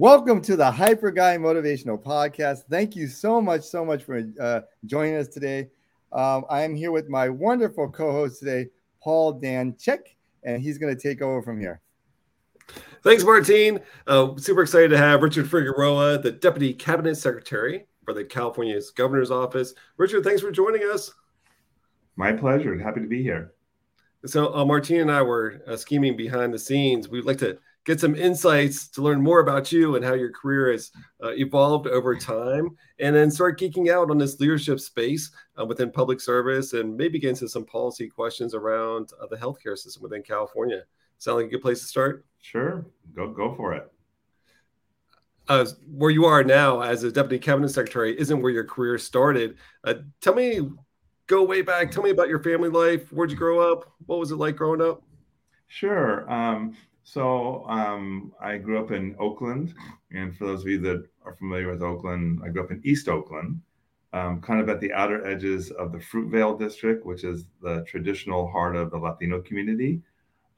Welcome to the Hyper Guy Motivational Podcast. Thank you so much, so much for uh, joining us today. Um, I am here with my wonderful co-host today, Paul Danczyk, and he's going to take over from here. Thanks, Martine. Uh, super excited to have Richard Figueroa, the Deputy Cabinet Secretary for the California's Governor's Office. Richard, thanks for joining us. My pleasure. Happy to be here. So, uh, Martine and I were uh, scheming behind the scenes. We'd like to get some insights to learn more about you and how your career has uh, evolved over time, and then start geeking out on this leadership space uh, within public service and maybe get into some policy questions around uh, the healthcare system within California. Sound like a good place to start? Sure, go go for it. Uh, where you are now as a deputy cabinet secretary isn't where your career started. Uh, tell me, go way back. Tell me about your family life. Where'd you grow up? What was it like growing up? Sure. Um, so um, I grew up in Oakland, and for those of you that are familiar with Oakland, I grew up in East Oakland, um, kind of at the outer edges of the Fruitvale district, which is the traditional heart of the Latino community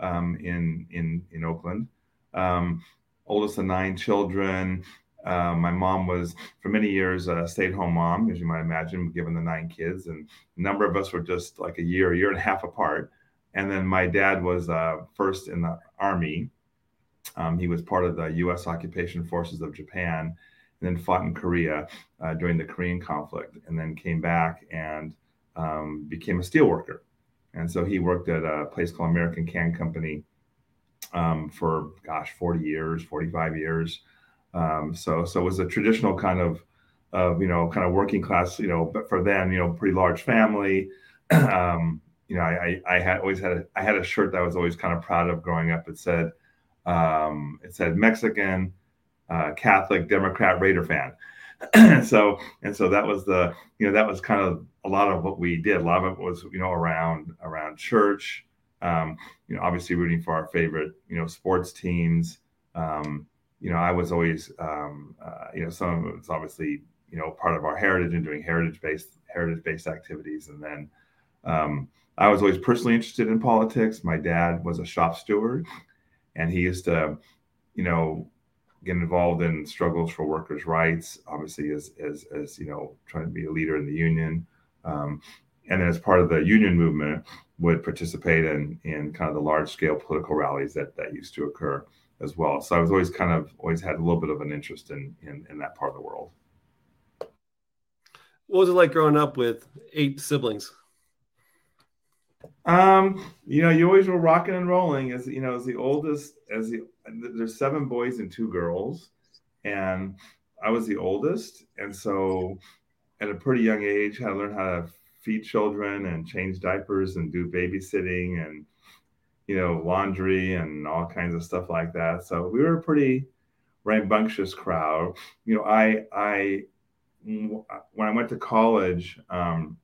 um, in in in Oakland. Um, oldest of nine children. Uh, my mom was for many years a stay-at-home mom, as you might imagine, given the nine kids, and a number of us were just like a year, a year and a half apart. And then my dad was uh, first in the army. Um, he was part of the U.S. occupation forces of Japan, and then fought in Korea uh, during the Korean conflict, and then came back and um, became a steelworker. And so he worked at a place called American Can Company um, for, gosh, 40 years, 45 years. Um, so, so it was a traditional kind of, of, you know, kind of working class, you know, but for then, you know, pretty large family. You know, I, I, had always had a, I had a shirt that I was always kind of proud of growing up. It said, um, it said Mexican, uh, Catholic, Democrat, Raider fan. so and so that was the you know that was kind of a lot of what we did. A lot of it was you know around around church. Um, you know, obviously rooting for our favorite you know sports teams. Um, you know, I was always um, uh, you know some of it was obviously you know part of our heritage and doing heritage based heritage based activities, and then um, I was always personally interested in politics. My dad was a shop steward, and he used to, you know, get involved in struggles for workers' rights. Obviously, as as as you know, trying to be a leader in the union, um, and then as part of the union movement, would participate in in kind of the large scale political rallies that that used to occur as well. So I was always kind of always had a little bit of an interest in in, in that part of the world. What was it like growing up with eight siblings? Um, you know, you always were rocking and rolling as you know, as the oldest, as the there's seven boys and two girls, and I was the oldest, and so at a pretty young age, had to learn how to feed children and change diapers and do babysitting and you know laundry and all kinds of stuff like that. So we were a pretty rambunctious crowd. You know, I I when I went to college. Um,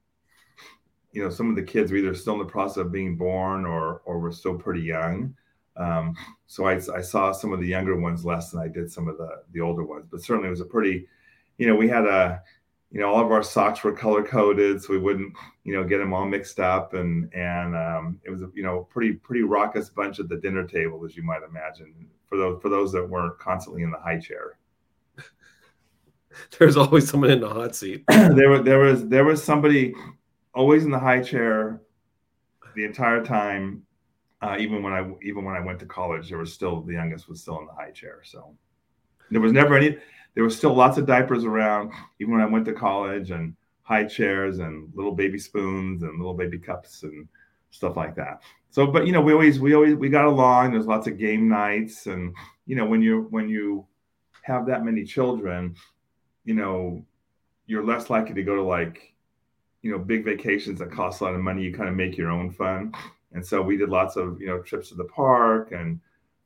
you know some of the kids were either still in the process of being born or or were still pretty young. Um, so I, I saw some of the younger ones less than i did some of the the older ones but certainly it was a pretty you know we had a you know all of our socks were color coded so we wouldn't you know get them all mixed up. And and um, it was a you know pretty pretty raucous bunch at the dinner table as you might imagine for those for those that weren't constantly in the high chair. There's always someone in the hot seat. There was there was there was somebody always in the high chair the entire time. Uh, even when I even when I went to college, there was still the youngest was still in the high chair. So there was never any. There was still lots of diapers around, even when I went to college, and high chairs and little baby spoons and little baby cups and stuff like that. So, but you know, we always we always we got along. There's lots of game nights, and you know, when you when you have that many children, you know, you're less likely to go to like you know big vacations that cost a lot of money you kind of make your own fun. And so we did lots of you know trips to the park and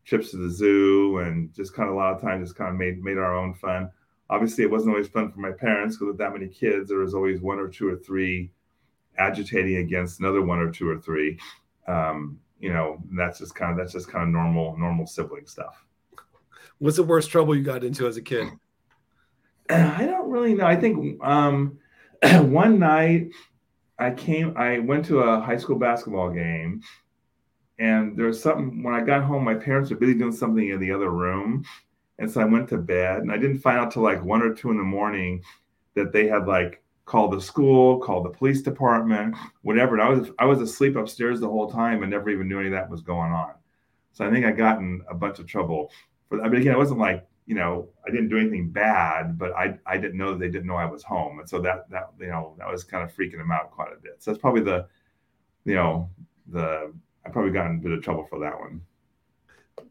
trips to the zoo and just kind of a lot of times just kind of made made our own fun. Obviously it wasn't always fun for my parents because with that many kids there was always one or two or three agitating against another one or two or three. Um, you know that's just kind of that's just kind of normal normal sibling stuff. What's the worst trouble you got into as a kid? I don't really know. I think um, one night I came, I went to a high school basketball game, and there was something when I got home, my parents were busy doing something in the other room, And so I went to bed and I didn't find out till like one or two in the morning that they had like called the school, called the police department, whatever. And I was I was asleep upstairs the whole time and never even knew any of that was going on. So I think I got in a bunch of trouble for that. But again, it wasn't like, you know, I didn't do anything bad, but I I didn't know they didn't know I was home. And so that that you know, that was kind of freaking them out quite a bit. So that's probably the, you know, the I probably got in a bit of trouble for that one.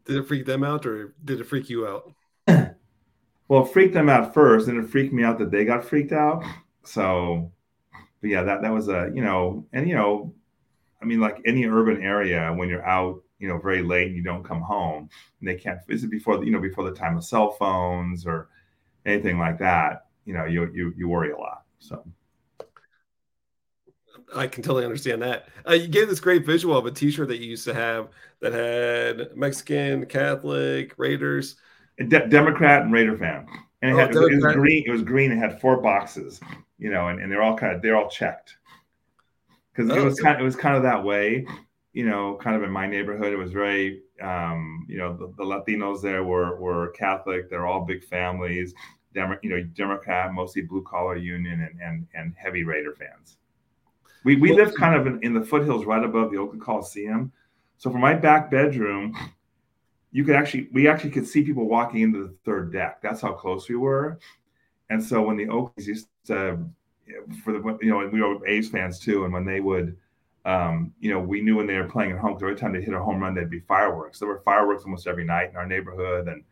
Did it freak them out or did it freak you out? well, it freaked them out first, and it freaked me out that they got freaked out. So, but yeah, that that was a you know, and you know, I mean, like any urban area, when you're out, you know, very late and you don't come home, and they can't visit before the, you know before the time of cell phones or anything like that. You know, you you you worry a lot. So. I can totally understand that. Uh, you gave this great visual of a T-shirt that you used to have that had Mexican, Catholic, Raiders, De- Democrat, and Raider fan, and it, oh, had, it, was green. It was green. It had four boxes, you know, and, and they're all kind of they're all checked because oh, it was kind of, it was kind of that way, you know, kind of in my neighborhood. It was very, um, you know, the, the Latinos there were were Catholic. They're all big families. Demo, you know, Democrat, mostly blue collar union, and and and heavy Raider fans. We we live kind of in, in the foothills right above the Oakland Coliseum. So from my back bedroom, you could actually we actually could see people walking into the third deck. That's how close we were. And so when the Oakleys used to for the you know we were A's fans too, and when they would um, you know, we knew when they were playing at home because every time they hit a home run, there'd be fireworks. There were fireworks almost every night in our neighborhood, and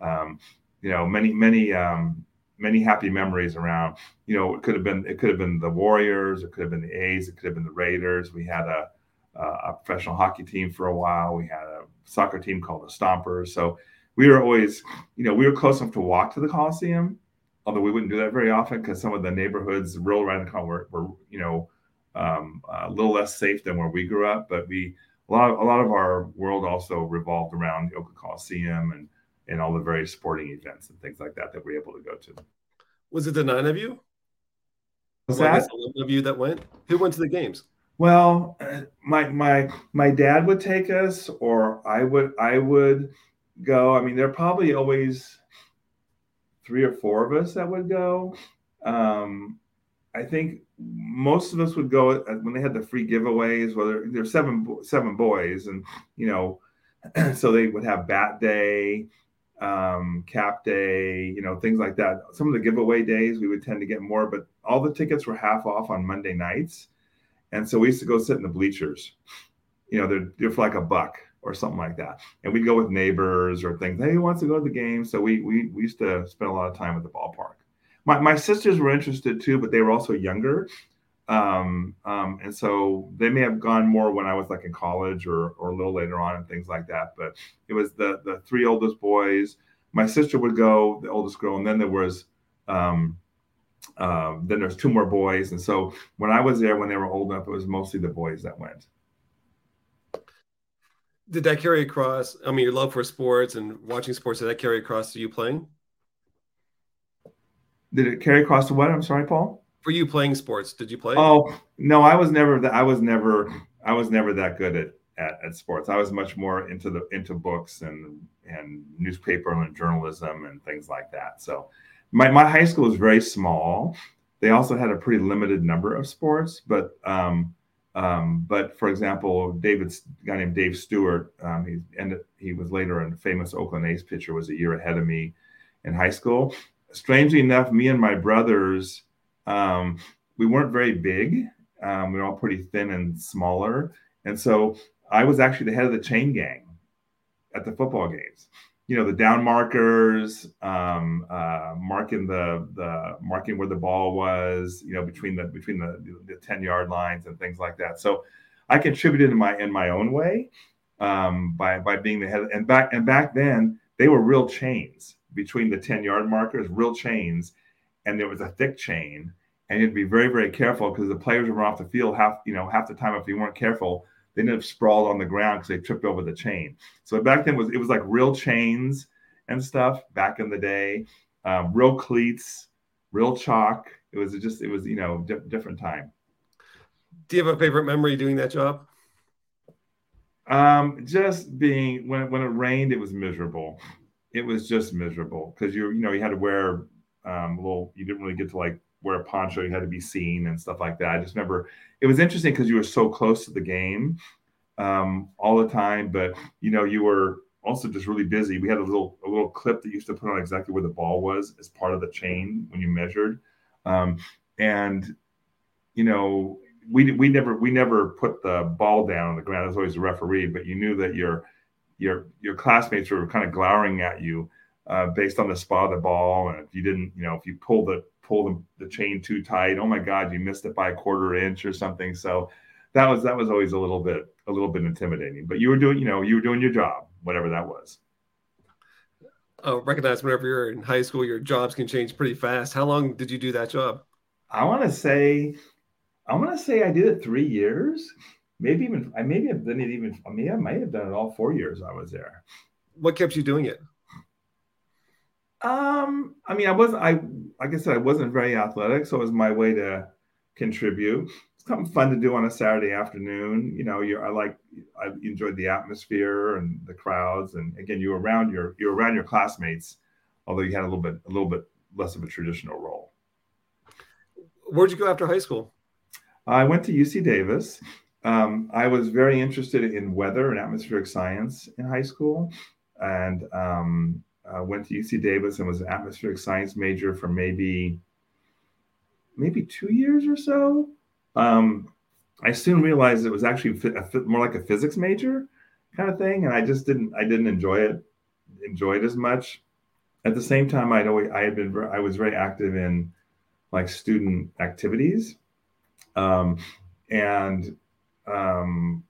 um, you know, many, many, um, many happy memories around. You know, it could have been it could have been the Warriors, it could have been the A's, it could have been the Raiders. We had a a professional hockey team for a while. We had a soccer team called the Stompers. So we were always, you know, we were close enough to walk to the Coliseum, although we wouldn't do that very often because some of the neighborhoods real around were, were, you know, um, a little less safe than where we grew up. But we a lot of a lot of our world also revolved around the Oakland Coliseum and and all the various sporting events and things like that that we're able to go to. Was it the nine of you? Was that eleven of you that went? Who went to the games? Well, my my my dad would take us, or I would I would go. I mean, there are probably always three or four of us that would go. Um, I think most of us would go when they had the free giveaways. Whether there's seven seven boys, and you know, so they would have bat day, um, cap day, you know, things like that. Some of the giveaway days we would tend to get more, but all the tickets were half off on Monday nights. And so we used to go sit in the bleachers. You know, they're, they're for like a buck or something like that. And we'd go with neighbors or things. Hey, who wants to go to the game? So we we, we used to spend a lot of time at the ballpark. My, my sisters were interested too, but they were also younger. Um, um, and so they may have gone more when I was like in college or, or a little later on and things like that. But it was the, the three oldest boys. My sister would go, the oldest girl, and then there was um, um, then there's two more boys. And so when I was there, when they were old enough, it was mostly the boys that went. Did that carry across? I mean, your love for sports and watching sports, did that carry across to you playing? Did it carry across to what? I'm sorry, Paul. For you playing sports, did you play? Oh no, I was never that. I was never. I was never that good at, at, at sports. I was much more into the into books and and newspaper and journalism and things like that. So my, my high school was very small. They also had a pretty limited number of sports, but um, um, but for example, David's guy named Dave Stewart, um, he ended, he was later a famous Oakland A's pitcher, was a year ahead of me in high school. Strangely enough, me and my brothers, um, we weren't very big. Um, we were all pretty thin and smaller, and so I was actually the head of the chain gang at the football games. You know the down markers um, uh, marking the the marking where the ball was you know between the between the, the 10 yard lines and things like that. So i contributed in my in my own way um, by by being the head and back and back then they were real chains between the 10 yard markers real chains and there was a thick chain and you had to be very very careful because the players were off the field half you know half the time if you weren't careful they ended up sprawled on the ground because they tripped over the chain. So back then it was it was like real chains and stuff back in the day, um, real cleats, real chalk. It was just it was you know di- different time. Do you have a favorite memory doing that job? Um, just being when when it rained, it was miserable. It was just miserable because you you know you had to wear um, a little. You didn't really get to like wear a poncho. You had to be seen and stuff like that. I just remember it was interesting because you were so close to the game um, all the time, but you know you were also just really busy. We had a little a little clip that used to put on exactly where the ball was as part of the chain when you measured, um, and you know we we never we never put the ball down on the ground. It was always the referee, but you knew that your your your classmates were kind of glowering at you uh, based on the spot of the ball, and if you didn't, you know, if you pulled the pull the, the chain too tight, oh my God, you missed it by a quarter inch or something. So that was that was always a little bit a little bit intimidating. But you were doing, you know, you were doing your job, whatever that was. Oh, recognize whenever you're in high school, your jobs can change pretty fast. How long did you do that job? I want to say, I want to say I did it three years, maybe even I maybe have done it even. I mean, I might have done it all four years I was there. What kept you doing it? Um, I mean, I was I like I said, I wasn't very athletic, so it was my way to contribute. It's something fun to do on a Saturday afternoon. You know, you I like I enjoyed the atmosphere and the crowds, and again, you were around your you were around your classmates, although you had a little bit a little bit less of a traditional role. Where'd you go after high school? I went to UC Davis. Um, I was very interested in weather and atmospheric science in high school, and um, went to UC Davis and was an atmospheric science major for maybe maybe two years or so. Um, I soon realized it was actually a, more like a physics major kind of thing, and I just didn't I didn't enjoy it enjoy it as much. At the same time, I'd always I had been I was very active in like student activities, um, and um,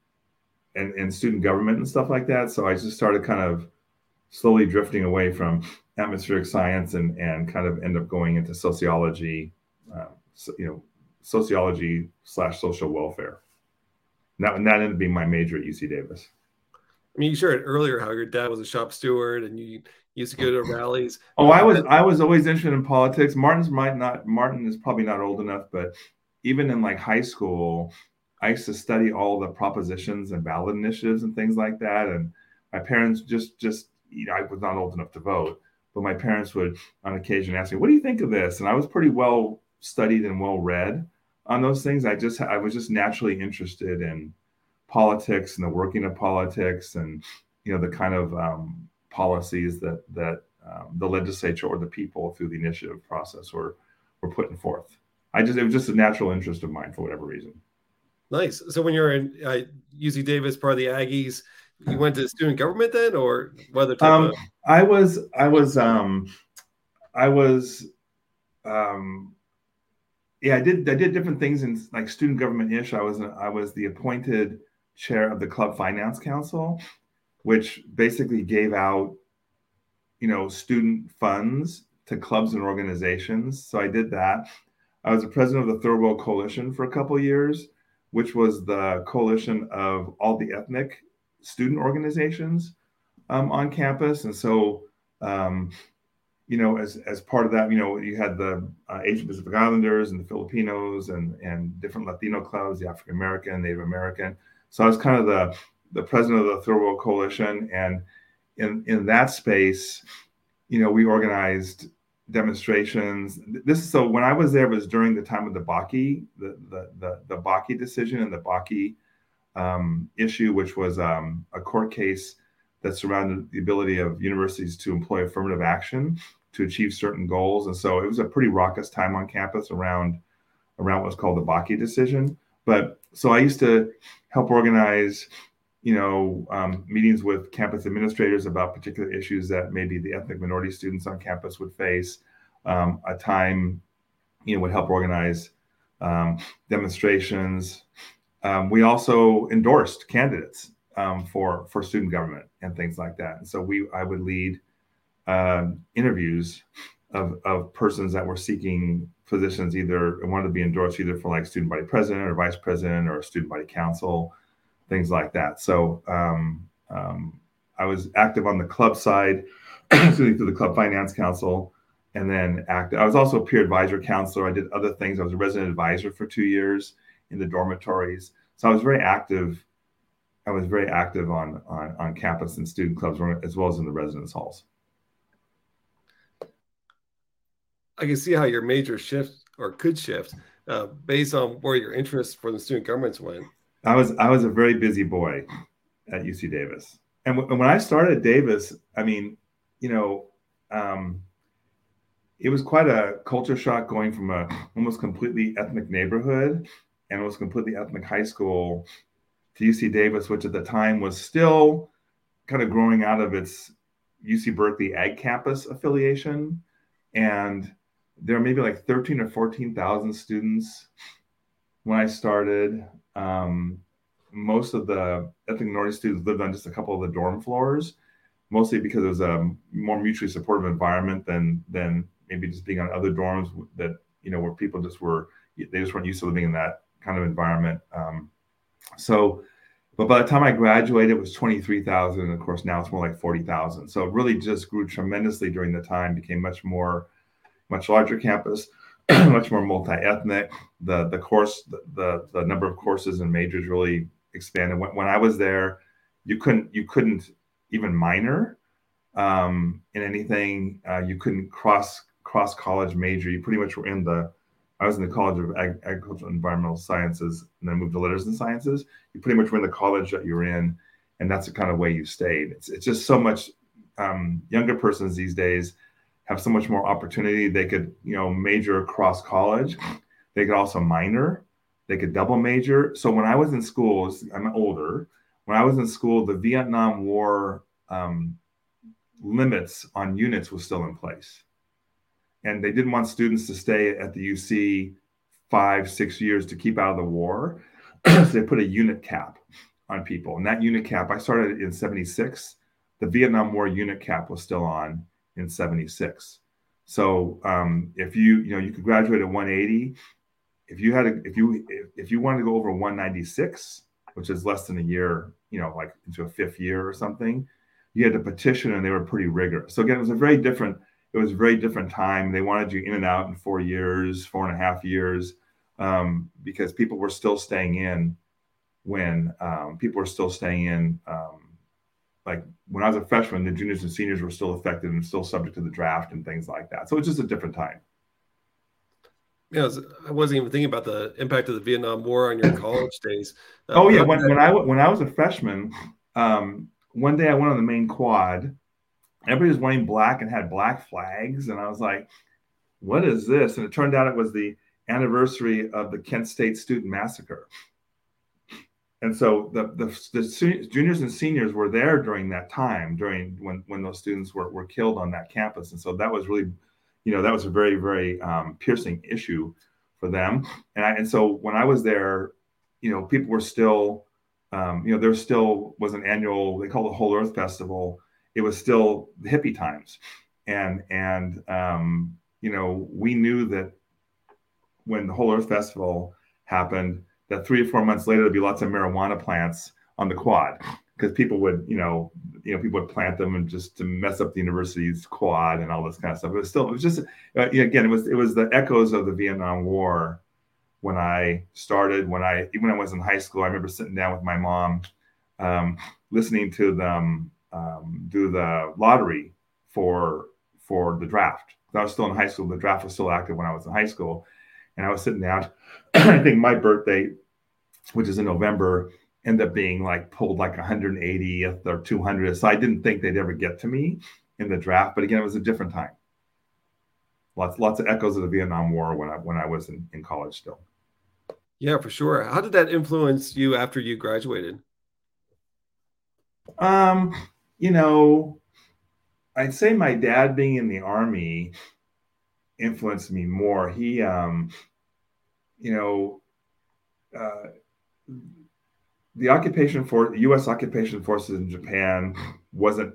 and and student government and stuff like that. So I just started kind of slowly drifting away from atmospheric science and and kind of end up going into sociology, uh, so, you know, sociology slash social welfare. And that, and that ended up being my major at UC Davis. I mean, you shared earlier how your dad was a shop steward and you used to go to rallies. Oh, I was I was always interested in politics. Martin's might not Martin is probably not old enough, but even in like high school, I used to study all the propositions and ballot initiatives and things like that. And my parents just just you know, I was not old enough to vote, but my parents would on occasion ask me, "What do you think of this?" And I was pretty well studied and well read on those things. I just I was just naturally interested in politics and the working of politics and you know the kind of um, policies that that um, the legislature or the people through the initiative process were were putting forth. I just it was just a natural interest of mine for whatever reason. Nice. So when you're in uh, UC Davis, part of the Aggies, you went to student government then, or whether um, of- I was I was um I was um yeah I did I did different things in like student government ish. I was I was the appointed chair of the club finance council, which basically gave out you know student funds to clubs and organizations. So I did that. I was the president of the Third World Coalition for a couple years, which was the coalition of all the ethnic student organizations um, on campus. And so, um, you know, as, as part of that, you know, you had the uh, Asian Pacific Islanders and the Filipinos and, and different Latino clubs, the African American, Native American. So I was kind of the, the president of the Third World Coalition. And in, in that space, you know, we organized demonstrations. This so when I was there was during the time of the Bakke, the the the, the Bakke decision and the Bakke um, issue, which was um, a court case that surrounded the ability of universities to employ affirmative action to achieve certain goals. And so it was a pretty raucous time on campus around around what's called the Bakke decision. But so I used to help organize, you know, um, meetings with campus administrators about particular issues that maybe the ethnic minority students on campus would face. Um, a time, you know, would help organize um, demonstrations, um, we also endorsed candidates um, for for student government and things like that. And so we I would lead um, interviews of of persons that were seeking positions either and wanted to be endorsed either for like student body president or vice president or student body council, things like that. So um, um, I was active on the club side, through the club finance council, and then active. I was also a peer advisor counselor. I did other things. I was a resident advisor for two years in the dormitories. So I was very active. I was very active on on, on campus and student clubs as well as in the residence halls. I can see how your major shift or could shift uh, based on where your interest for the student governments went. I was I was a very busy boy at UC Davis, and, w- and when I started at Davis, I mean, you know, um, it was quite a culture shock going from a almost completely ethnic neighborhood and almost completely ethnic high school to UC Davis, which at the time was still kind of growing out of its UC Berkeley Ag Campus affiliation, and there are maybe like thirteen or fourteen thousand students when I started. Um, most of the ethnic minority students lived on just a couple of the dorm floors, mostly because it was a more mutually supportive environment than than maybe just being on other dorms that you know where people just were they just weren't used to living in that kind of environment. Um, so, but by the time I graduated, it was 23,000. And of course, now it's more like 40,000. So it really just grew tremendously during the time, became much more, much larger campus, much more multi-ethnic. The, the course, the, the, the, number of courses and majors really expanded. When, when I was there, you couldn't, you couldn't even minor um, in anything. Uh, you couldn't cross, cross college major. You pretty much were in the, I was in the College of Ag- Agricultural and Environmental Sciences and then moved to Letters and Sciences. You pretty much were in the college that you're in, and that's the kind of way you stayed. It's, it's just so much um, younger persons these days have so much more opportunity. They could, you know, major across college. They could also minor. They could double major. So when I was in school, I'm older. When I was in school, the Vietnam War um, limits on units was still in place and they didn't want students to stay at the UC five, six years to keep out of the war. so they put a unit cap on people. And that unit cap, I started in 76. The Vietnam War unit cap was still on in 76. So um, if you, you know, you could graduate at 180. If you had a, if you, if, you wanted to go over 196, which is less than a year, you know, like into a fifth year or something, you had to petition and they were pretty rigorous. So again, it was a very different it was a very different time. They wanted you in and out in four years, four and a half years, um, because people were still staying in when um, people were still staying in. Like when I was a freshman, the juniors and seniors were still affected and still subject to the draft and things like that. So it's just a different time. Yeah, I wasn't even thinking about the impact of the Vietnam War on your college days. Uh, oh yeah, when, when I when I was a freshman, um, one day I went on the main quad everybody was wearing black and had black flags. And I was like, what is this? And it turned out it was the anniversary of the Kent State student massacre. And so the, the, the, juniors and seniors were there during that time, during when, when those students were, were killed on that campus. And so that was really, you know, that was a very, very um, piercing issue for them. And, I, and so when I was there, you know, people were still, um, you know, there still was an annual, they call it Whole Earth Festival it was still the hippie times, and and um, you know we knew that when the Whole Earth Festival happened, that three or four months later there'd be lots of marijuana plants on the quad because people would you know you know people would plant them and just to mess up the university's quad and all this kind of stuff. It was still it was just uh, again it was it was the echoes of the Vietnam War when I started when I even when I was in high school. I remember sitting down with my mom, um, listening to them um, do the lottery for for the draft. I was still in high school. The draft was still active when I was in high school, and I was sitting down. I think my birthday, which is in November, ended up being like pulled like 180th or 200th. So I didn't think they'd ever get to me in the draft. But again, it was a different time. Lots lots of echoes of the Vietnam War when I when I was in, in college still. Yeah, for sure. How did that influence you after you graduated? Um, you know, I'd say my dad being in the army influenced me more. He, um, you know, uh, the occupation for U.S. occupation forces in Japan wasn't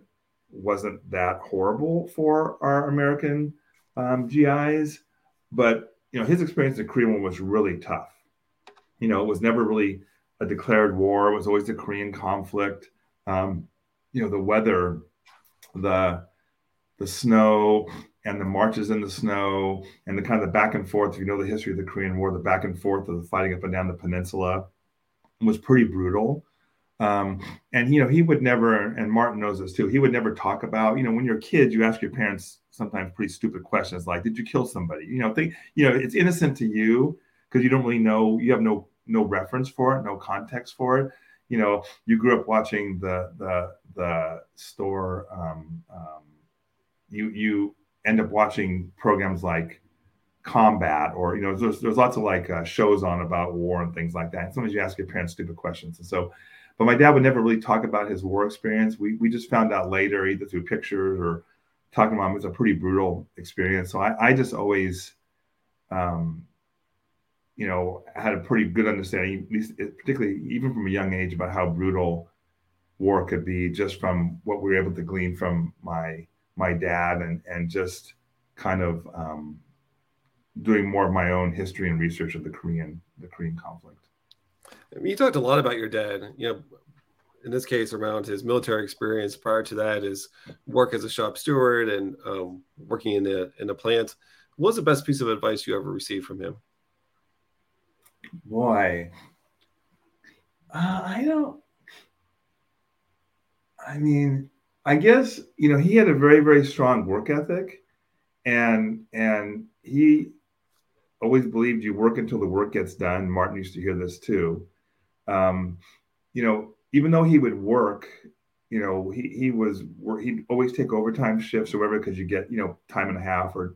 wasn't that horrible for our American um, GIs, but you know his experience in War was really tough. You know, it was never really a declared war; it was always the Korean conflict. Um, you know the weather, the the snow and the marches in the snow and the kind of the back and forth. If you know the history of the Korean War, the back and forth of the fighting up and down the peninsula was pretty brutal. Um, and you know, he would never, and Martin knows this too. He would never talk about, you know, when you're a kid, you ask your parents sometimes pretty stupid questions like, "Did you kill somebody?" You know, think, you know, it's innocent to you because you don't really know, you have no no reference for it, no context for it. You know, you grew up watching the the the store. Um, um, you you end up watching programs like combat or you know there's, there's lots of like uh, shows on about war and things like that. And sometimes you ask your parents stupid questions. And so but my dad would never really talk about his war experience. We, we just found out later either through pictures or talking about him it was a pretty brutal experience. So i, I just always um, you know had a pretty good understanding at least particularly even from a young age about how brutal war could be just from what we were able to glean from my my dad and and just kind of um, doing more of my own history and research of the Korean the Korean conflict. I mean, you talked a lot about your dad. You know, in this case, around his military experience. Prior to that, his work as a shop steward and um, working in the in the plant. What was the best piece of advice you ever received from him? Boy, uh, I don't. I mean, I guess you know he had a very very strong work ethic, and and he always believed you work until the work gets done. Martin used to hear this too. Um, you know, even though he would work, you know, he, he was, he'd always take overtime shifts or whatever, because you get, you know, time and a half or,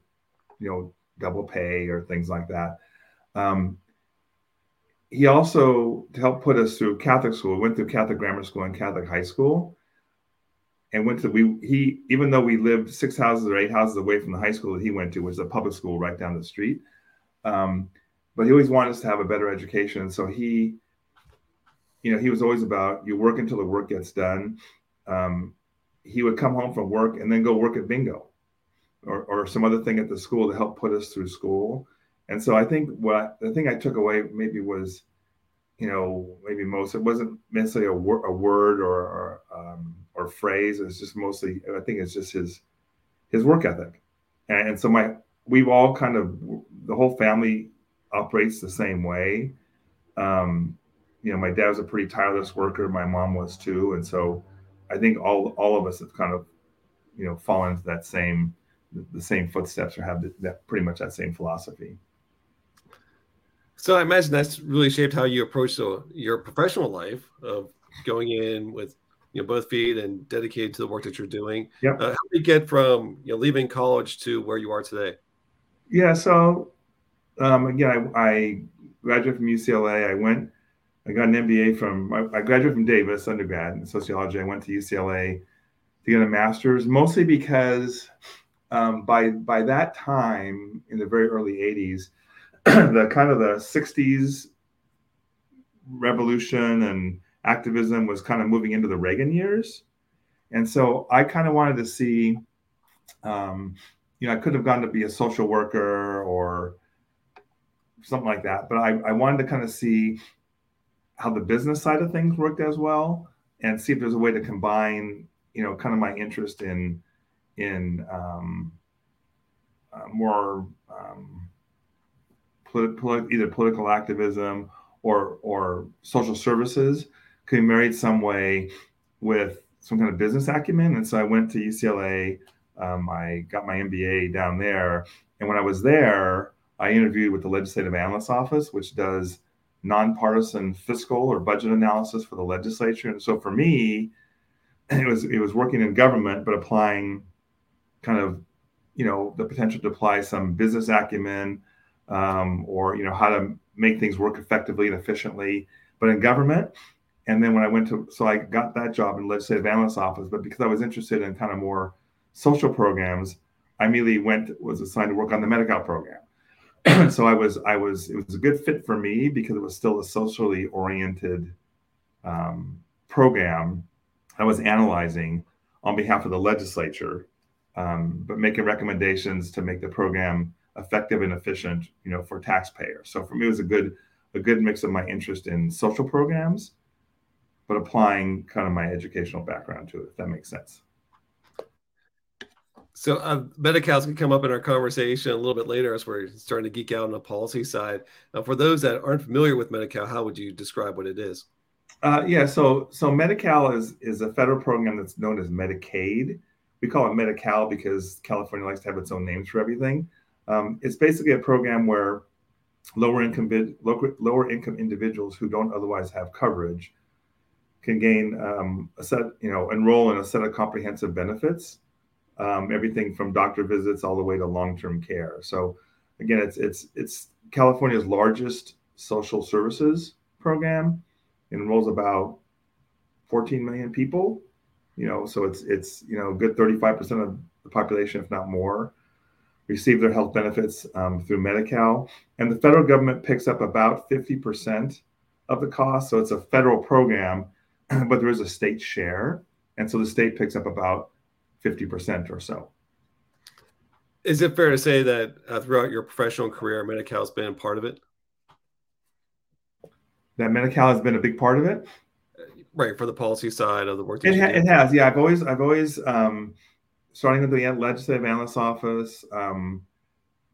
you know, double pay or things like that. Um, he also, helped put us through Catholic school, went through Catholic grammar school and Catholic high school and went to we he even though we lived six houses or eight houses away from the high school that he went to which was a public school right down the street um, but he always wanted us to have a better education. So he, you know, he was always about you work until the work gets done. Um, he would come home from work and then go work at bingo or, or some other thing at the school to help put us through school. And so I think what the thing I took away maybe was, you know, maybe most, it wasn't necessarily a, wor- a word or, or, um, or phrase. It's just mostly, I think it's just his, his work ethic. And, and so my, we've all kind of the whole family operates the same way. Um, you know, my dad was a pretty tireless worker. My mom was too, and so I think all all of us have kind of, you know, fallen into that same the same footsteps or have that pretty much that same philosophy. So I imagine that's really shaped how you approach the, your professional life of going in with you know both feet and dedicated to the work that you're doing. Yeah. Uh, how do you get from you know leaving college to where you are today? Yeah. So um, again, I, I, graduated from UCLA. I went, I got an MBA from, I, I graduated from Davis undergrad in sociology. I went to UCLA to get a master's, mostly because um, by by that time in the very early 80s, the kind of the 60s revolution and activism was kind of moving into the Reagan years. And so I kind of wanted to see um, you know, I could have gone to be a social worker or something like that, but I, I wanted to kind of see how the business side of things worked as well and see if there's a way to combine, you know, kind of my interest in in um, uh, more um, polit- polit- either political activism or or social services could be married some way with some kind of business acumen. And so I went to UCLA um, I got my MBA down there. And when I was there, I interviewed with the Legislative Analyst Office, which does nonpartisan fiscal or budget analysis for the legislature. And so for me, it was it was working in government, but applying kind of you know the potential to apply some business acumen um, or you know how to make things work effectively and efficiently, but in government. And then when I went to so I got that job in legislative analyst office, but because I was interested in kind of more social programs, I immediately went was assigned to work on the Medi-Cal program. so I was I was it was a good fit for me because it was still a socially oriented um, program. I was analyzing on behalf of the legislature, um, but making recommendations to make the program effective and efficient, you know, for taxpayers. So for me, it was a good a good mix of my interest in social programs, but applying kind of my educational background to it, if that makes sense. So uh, Medi-Cal's can come up in our conversation a little bit later as we're starting to geek out on the policy side. Now, for those that aren't familiar with Medi-Cal, how would you describe what it is? Uh, yeah, so so Medi-Cal is is a federal program that's known as Medicaid. We call it Medi-Cal because California likes to have its own names for everything. Um, it's basically a program where lower income lower, income individuals who don't otherwise have coverage can gain um, a set, you know, enroll in a set of comprehensive benefits, um, everything from doctor visits all the way to long term care. So again, it's it's it's California's largest social services program. It enrolls about 14 million people. You know, so it's it's you know a good 35 percent of the population, if not more, receive their health benefits um, through Medi-Cal, and the federal government picks up about 50 percent of the cost. So it's a federal program, but there is a state share, and so the state picks up about 50 percent or so. Is it fair to say that uh, throughout your professional career, Medi-Cal has been part of it? That Medi-Cal has been a big part of it. Right for the policy side of the work. It, ha- it has, yeah. I've always, I've always, um, starting with the legislative analyst office, um,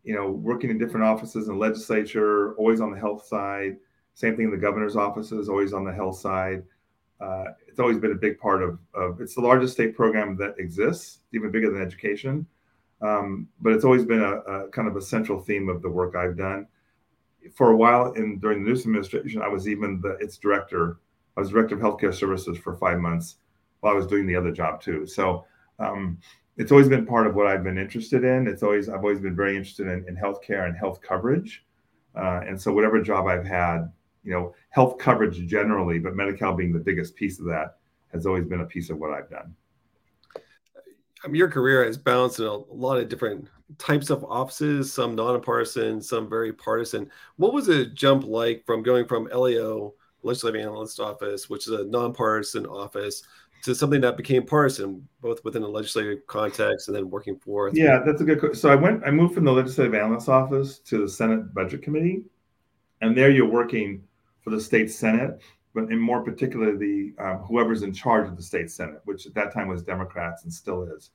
you know, working in different offices in legislature, always on the health side. Same thing in the governor's offices, always on the health side. Uh, it's always been a big part of, of. It's the largest state program that exists, even bigger than education. Um, but it's always been a, a, kind of a central theme of the work I've done. For a while, in during the Newsom administration, I was even the its director. I was director of healthcare services for five months while I was doing the other job too. So um, it's always been part of what I've been interested in. It's always I've always been very interested in, in healthcare and health coverage. Uh, and so whatever job I've had, you know, health coverage generally, but Medi-Cal being the biggest piece of that, has always been a piece of what I've done. Your career has in a lot of different types of offices, some nonpartisan, some very partisan. What was a jump like from going from LAO, Legislative Analyst Office, which is a nonpartisan office, to something that became partisan, both within a legislative context and then working for? Yeah, that's a good. So I went, I moved from the Legislative Analyst Office to the Senate Budget Committee, and there you're working for the state Senate but in more particular, the um, whoever's in charge of the state senate, which at that time was Democrats and still is.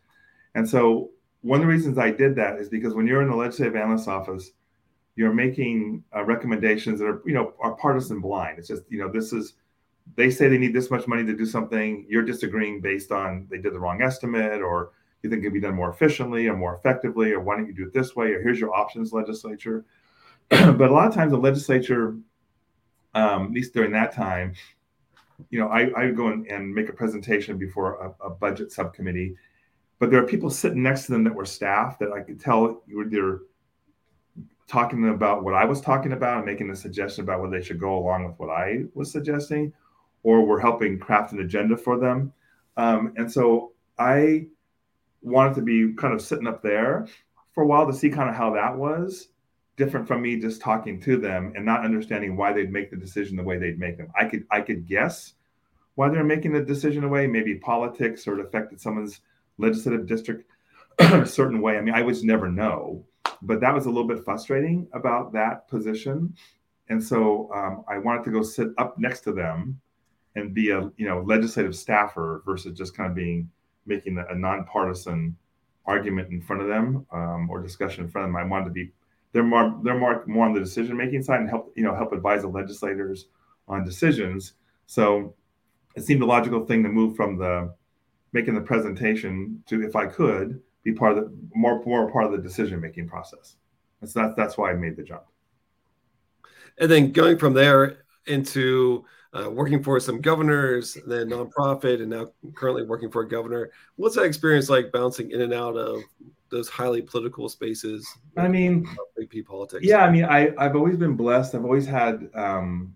And so one of the reasons I did that is because when you're in the legislative analyst office, you're making uh, recommendations that are you know are partisan blind. It's just you know this is they say they need this much money to do something. You're disagreeing based on they did the wrong estimate or you think it could be done more efficiently or more effectively or why don't you do it this way or here's your options legislature. but a lot of times the legislature um, at least during that time, you know, I, I would go and, make a presentation before a, a, budget subcommittee, but there are people sitting next to them that were staff that I could tell you were they're talking about what I was talking about and making a suggestion about whether they should go along with what I was suggesting, or we're helping craft an agenda for them. Um, and so I wanted to be kind of sitting up there for a while to see kind of how that was different from me just talking to them and not understanding why they'd make the decision the way they'd make them. I could I could guess why they're making the decision away, maybe politics or it affected someone's legislative district a certain way. I mean, I would never know, but that was a little bit frustrating about that position. And so um, I wanted to go sit up next to them and be a you know legislative staffer versus just kind of being making a, nonpartisan argument in front of them um, or discussion in front of them. I wanted to be they're more they're more more on the decision making side and help you know help advise the legislators on decisions. So it seemed a logical thing to move from the making the presentation to, if I could, be part of the more more part of the decision making process. And so that's that's why I made the jump. And then going from there into uh, working for some governors, then nonprofit, and now currently working for a governor. What's that experience like bouncing in and out of those highly political spaces? I mean, big politics. Yeah, I mean, I I've always been blessed. I've always had um,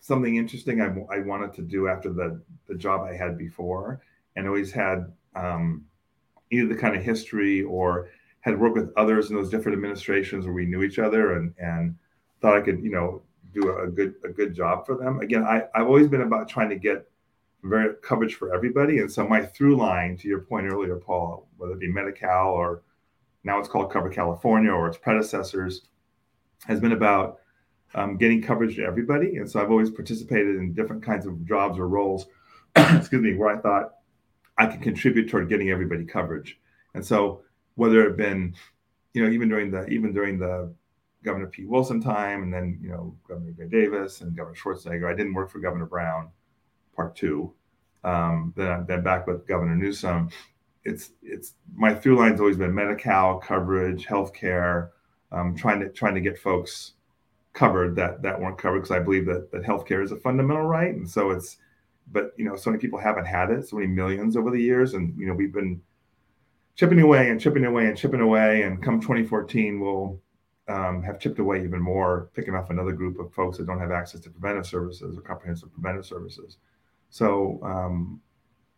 something interesting I, I wanted to do after the the job I had before, and always had um, either the kind of history or had worked with others in those different administrations where we knew each other and and thought I could you know do a, good a good job for them. Again, I I've always been about trying to get very coverage for everybody. And so my through line to your point earlier, Paul, whether it be Medi-Cal or now it's called Covered California or its predecessors, has been about um, getting coverage to everybody. And so I've always participated in different kinds of jobs or roles, excuse me, where I thought I could contribute toward getting everybody coverage. And so whether it been, you know, even during the even during the Governor Pete Wilson time, and then you know Governor Davis and Governor Schwarzenegger. I didn't work for Governor Brown, part two. Um, then then back with Governor Newsom. It's it's my through line's always been Medi-Cal coverage, healthcare, um, trying to trying to get folks covered that that weren't covered because I believe that that healthcare is a fundamental right, and so it's. But you know, so many people haven't had it, so many millions over the years, and you know, we've been chipping away and chipping away and chipping away, and come 2014, we'll um, have chipped away even more, picking off another group of folks that don't have access to preventive services or comprehensive preventive services. So, um,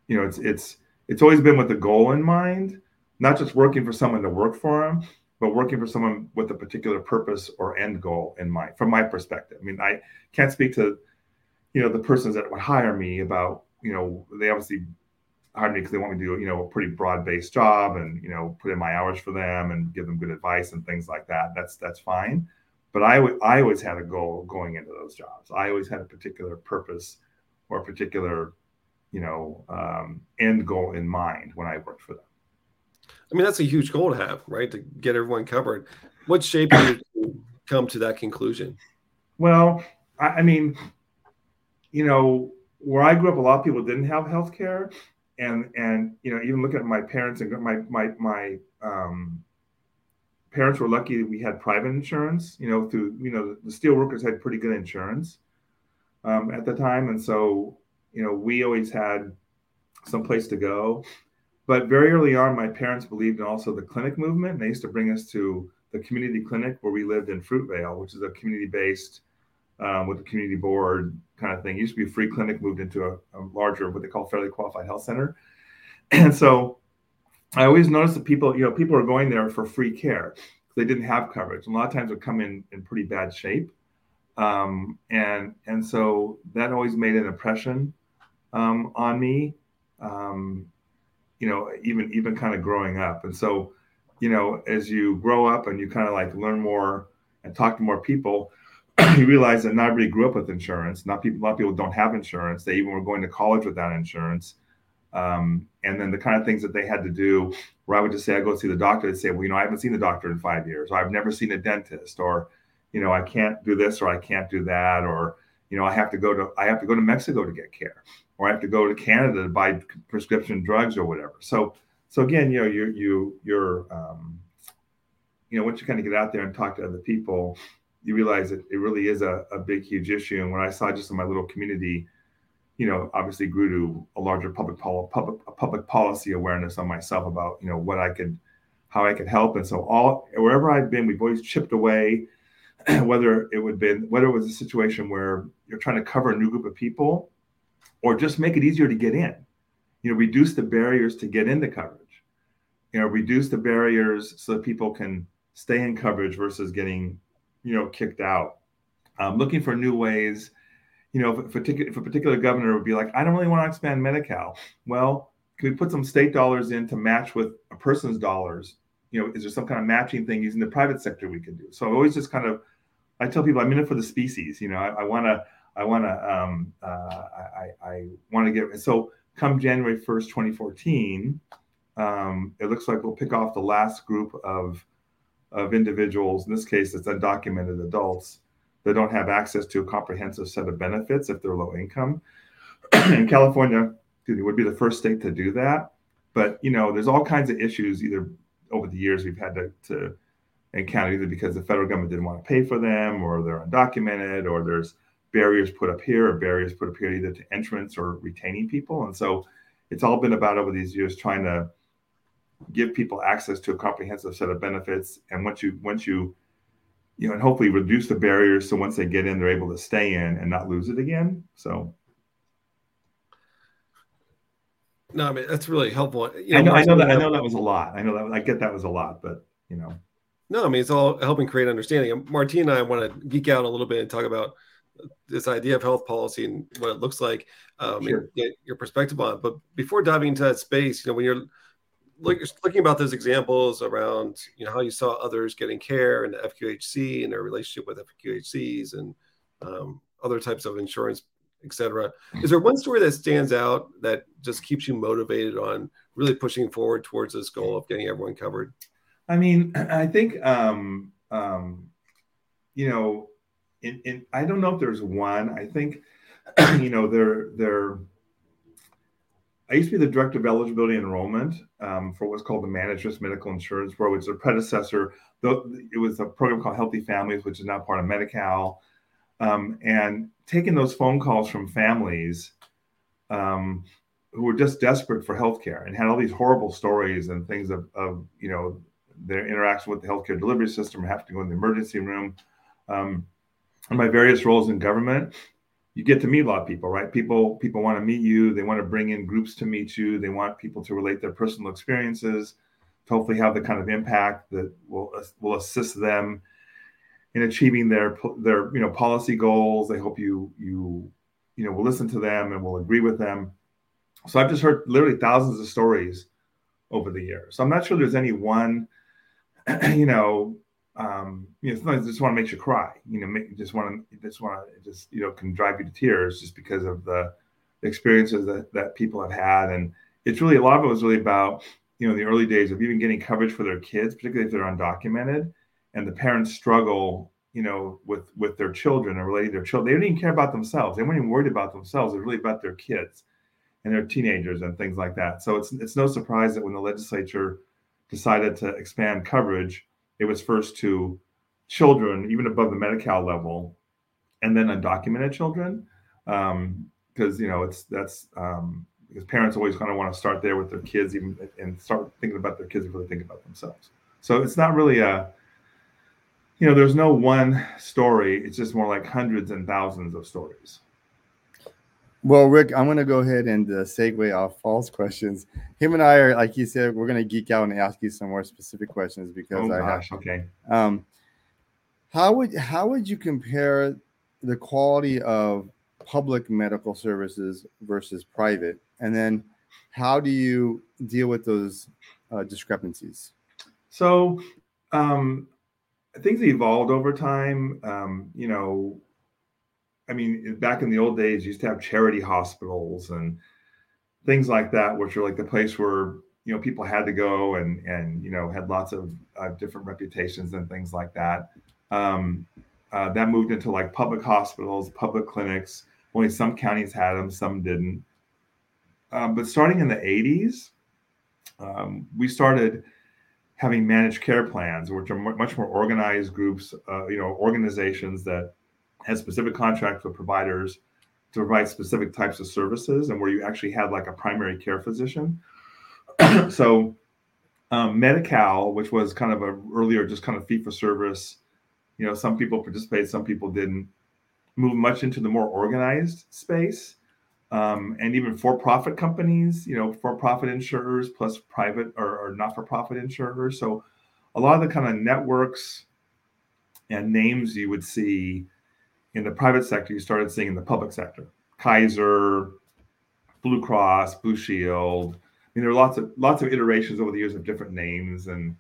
you know, it's it's it's always been with the goal in mind, not just working for someone to work for them, but working for someone with a particular purpose or end goal in mind. From my perspective, I mean, I can't speak to, you know, the persons that would hire me about, you know, they obviously hired me because they want me to do, you know, a pretty broad-based job and, you know, put in my hours for them and give them good advice and things like that. That's that's fine. But I, w- I always had a goal going into those jobs. I always had a particular purpose or a particular, you know, um, end goal in mind when I worked for them. I mean, that's a huge goal to have, right? To get everyone covered. What shape did you come to that conclusion? Well, I, I mean, you know, where I grew up, a lot of people didn't have health care and and you know even looking at my parents and my my my um, parents were lucky that we had private insurance you know through you know the steel workers had pretty good insurance um, at the time. And so you know we always had some place to go. But very early on my parents believed in also the clinic movement and they used to bring us to the community clinic where we lived in fruitvale which is a community based um, with the community board kind of thing. It used to be a free clinic, moved into a, a, larger, what they call federally qualified health center. And so I always noticed that people, you know, people are going there for free care. They didn't have coverage. And a lot of times would come in in pretty bad shape. Um, and and so that always made an impression um, on me. Um, you know, even even kind of growing up. And so, you know, as you grow up and you kind of like learn more and talk to more people, you realize that not everybody grew up with insurance. Not people, a lot of people don't have insurance. They even were going to college without insurance. Um, and then the kind of things that they had to do, where I would just say, I go see the doctor. They'd say, well, you know, I haven't seen the doctor in five years, or I've never seen a dentist, or, you know, I can't do this, or I can't do that, or, you know, I have to go to, I have to go to Mexico to get care, or I have to go to Canada to buy prescription drugs or whatever. So, so again, you know, you, you, you're, um, you know, once you kind of get out there and talk to other people, you realize that it really is a, a big, huge issue. And when I saw just in my little community, you know, obviously grew to a larger public pol- public public policy awareness on myself about you know what I could, how I could help. And so all wherever I've been, we've always chipped away. whether it would been whether it was a situation where you're trying to cover a new group of people, or just make it easier to get in. You know, reduce the barriers to get into coverage. You know, reduce the barriers so that people can stay in coverage versus getting you know, kicked out. Um, looking for new ways. You know, if, if, a, particular governor would be like, I don't really want to expand Medi-Cal. Well, can we put some state dollars in to match with a person's dollars? You know, is there some kind of matching thing using the private sector we can do? So I always just kind of, I tell people I'm in it for the species. You know, I want to, I want to, um, uh, I, I want to get. So come January 1st, 2014, um, it looks like we'll pick off the last group of of individuals, in this case, it's undocumented adults that don't have access to a comprehensive set of benefits if they're low income. and California me, would be the first state to do that. But you know, there's all kinds of issues either over the years we've had to, to encounter either because the federal government didn't want to pay for them or they're undocumented or there's barriers put up here or barriers put up here either to entrance or retaining people. And so it's all been about over these years trying to give people access to a comprehensive set of benefits. And once you once you you know, and hopefully reduce the barriers so once they get in, they're able to stay in and not lose it again. So. No, I mean that's really helpful. You know, I know, I know that. I know that was a lot. I know that. I get that was a lot, but you know. No, I mean it's all helping create understanding. Martine and I want to geek out a little bit and talk about this idea of health policy and what it looks like, um, sure. and get your perspective on it. But before diving into that space, you know, when you're look, looking about those examples around you know how you saw others getting care and the FQHC and their relationship with FQHCs and um, other types of insurance, etc. Is there one story that stands out that just keeps you motivated on really pushing forward towards this goal of getting everyone covered? I mean, I think um, um, you know, in, in I don't know if there's one. I think, you know, they're they're I used to be the director of eligibility enrollment um, for what's called the Managed Risk Medical Insurance Program, which is a predecessor. It was a program called Healthy Families, which is now part of Medi-Cal. Um, and taking those phone calls from families um, who were just desperate for healthcare and had all these horrible stories and things of, of you know their interaction with the healthcare delivery system having to go in the emergency room. Um, in my various roles in government, you get to meet a lot of people, right? People people want to meet you. They want to bring in groups to meet you. They want people to relate their personal experiences to hopefully have the kind of impact that will will assist them in achieving their their you know policy goals. They hope you you you know will listen to them and will agree with them. So I've just heard literally thousands of stories over the years. So I'm not sure there's any one, you know, um, you know, sometimes just want to make you cry. You know, make, just want to just want to just you know can drive you to tears just because of the experiences that that people have had, and it's really a lot of it was really about you know the early days of even getting coverage for their kids, particularly if they're undocumented, and the parents struggle you know with with their children and relating to their children. They don't even care about themselves. They weren't even worried about themselves. They're really about their kids and their teenagers and things like that. So it's it's no surprise that when the legislature decided to expand coverage it was first to children, even above the Medi-Cal level, and then undocumented children, because um, you know it's that's um, because parents always kind of want to start there with their kids, even and start thinking about their kids before they think about themselves. So it's not really a, you know, there's no one story. It's just more like hundreds and thousands of stories. Well, Rick, I'm going to go ahead and uh, segue off false questions. Him and I are, like you said, we're going to geek out and ask you some more specific questions because oh, I gosh, have. Okay. Um, how would how would you compare the quality of public medical services versus private, and then how do you deal with those uh, discrepancies? So, um, things evolved over time. Um, you know, I mean, back in the old days, you used to have charity hospitals and things like that, which are like the place where you know people had to go and and you know had lots of uh, different reputations and things like that. Um, uh, that moved into like public hospitals, public clinics. Only some counties had them, some didn't. Um, but starting in the 80s, um, we started having managed care plans, which are much more organized groups, uh, you know, organizations that had specific contracts with providers to provide specific types of services and where you actually had like a primary care physician. so um, Medi-Cal, which was kind of a earlier just kind of fee for service, you know, some people participated, some people didn't move much into the more organized space. Um, and even for-profit companies, you know, for-profit insurers plus private or, or not-for-profit insurers. So a lot of the kind of networks and names you would see in the private sector, you started seeing in the public sector. Kaiser, Blue Cross, Blue Shield. I mean, there are lots of lots of iterations over the years of different names and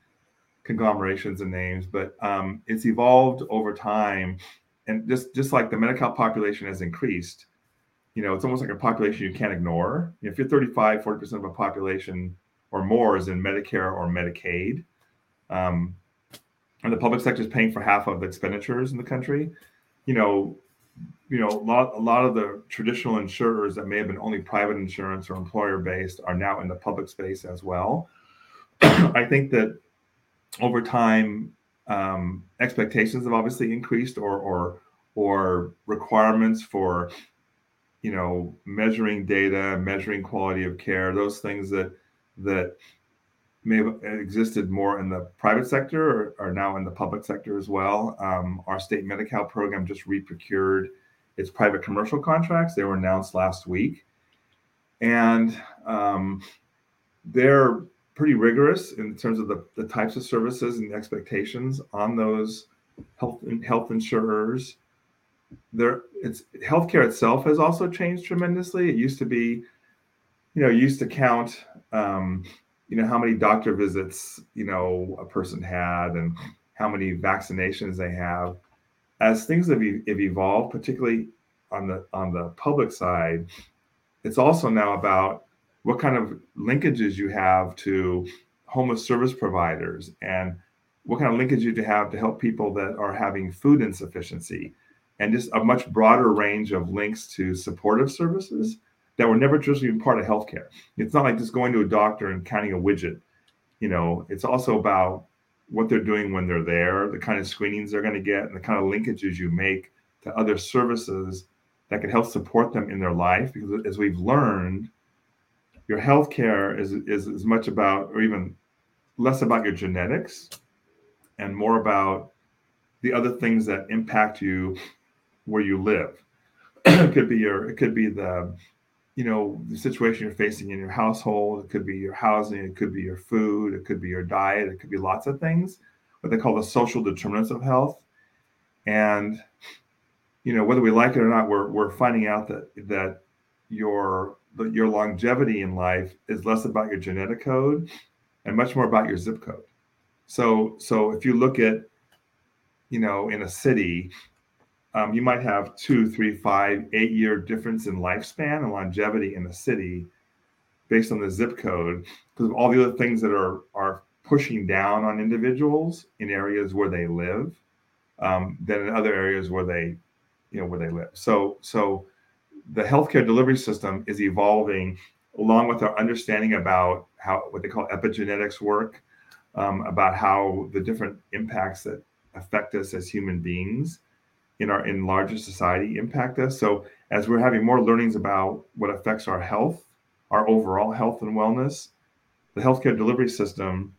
conglomerations and names, but um, it's evolved over time. And just just like the Medi-Cal population has increased, you know, it's almost like a population you can't ignore. You know, if you're 35, 40% of a population or more is in Medicare or Medicaid, um, and the public sector is paying for half of the expenditures in the country, you know, you know, a lot, a lot of the traditional insurers that may have been only private insurance or employer based are now in the public space as well. I think that over time, um, expectations have obviously increased, or or or requirements for, you know, measuring data, measuring quality of care, those things that that may have existed more in the private sector or are now in the public sector as well. Um, our state Medi-Cal program just reprocured its private commercial contracts. They were announced last week. And um, they're pretty rigorous in terms of the, the types of services and expectations on those health health insurers. There, it's healthcare itself has also changed tremendously. It used to be, you know, used to count um, you know how many doctor visits you know a person had and how many vaccinations they have. As things have, have evolved particularly on the on the public side it's also now about what kind of linkages you have to homeless service providers and what kind of linkage you have to help people that are having food insufficiency and just a much broader range of links to supportive services that were never traditionally part of healthcare. It's not like just going to a doctor and counting a widget. You know, it's also about what they're doing when they're there, the kind of screenings they're going to get, and the kind of linkages you make to other services that can help support them in their life. Because as we've learned, your healthcare is is as much about, or even less about your genetics, and more about the other things that impact you where you live. it could be your, it could be the you know the situation you're facing in your household it could be your housing it could be your food it could be your diet it could be lots of things what they call the social determinants of health. And you know whether we like it or not we're, we're finding out that that your your longevity in life is less about your genetic code and much more about your zip code. So so if you look at you know in a city um, you might have two, three, five, eight year difference in lifespan and longevity in the city based on the zip code because of all the other things that are are pushing down on individuals in areas where they live um, than in other areas where they you know where they live. So so the healthcare delivery system is evolving along with our understanding about how what they call epigenetics work um, about how the different impacts that affect us as human beings in our in larger society impact us. So as we're having more learnings about what affects our health, our overall health and wellness, the healthcare delivery system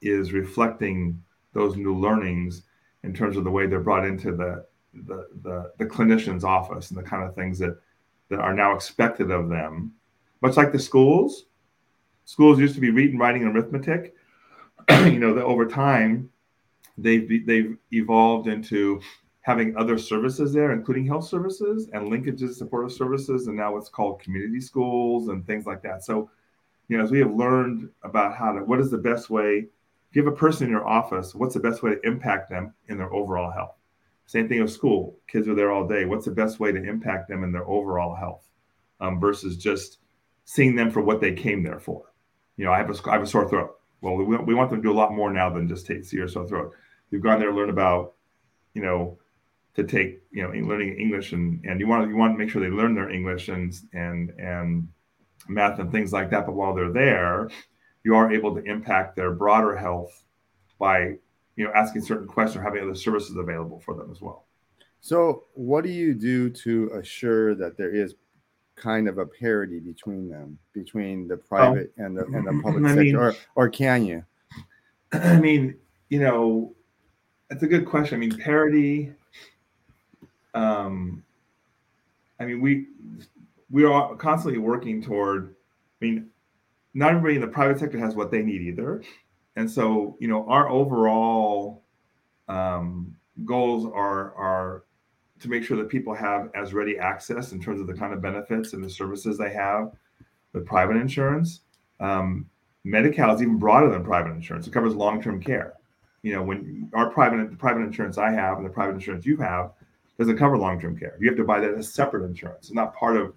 is reflecting those new learnings in terms of the way they're brought into the the the, the clinician's office and the kind of things that that are now expected of them. Much like the schools, schools used to be reading, writing, and arithmetic. you know that over time they've they've evolved into having other services there, including health services and linkages, supportive services, and now what's called community schools and things like that. So, you know, as we have learned about how to, what is the best way, have a person in your office, what's the best way to impact them in their overall health? Same thing with school. Kids are there all day. What's the best way to impact them in their overall health um, versus just seeing them for what they came there for? You know, I have a, I have a sore throat. Well, we, we want them to do a lot more now than just take see your sore throat. You've gone there to learn about, you know, to take you know learning English and and you want you want to make sure they learn their English and and and math and things like that. But while they're there, you are able to impact their broader health by you know asking certain questions or having other services available for them as well. So, what do you do to assure that there is kind of a parity between them, between the private oh, and the and the mm-hmm. public I sector, mean, or or can you? I mean, you know, it's a good question. I mean, parity um, I mean, we we are constantly working toward. I mean, not everybody in the private sector has what they need either, and so you know, our overall um, goals are are to make sure that people have as ready access in terms of the kind of benefits and the services they have with private insurance. Um, is even broader than private insurance. It covers long-term care. You know, when our private private insurance I have and the private insurance you have doesn't cover long-term care. You have to buy that as separate insurance. It's not part of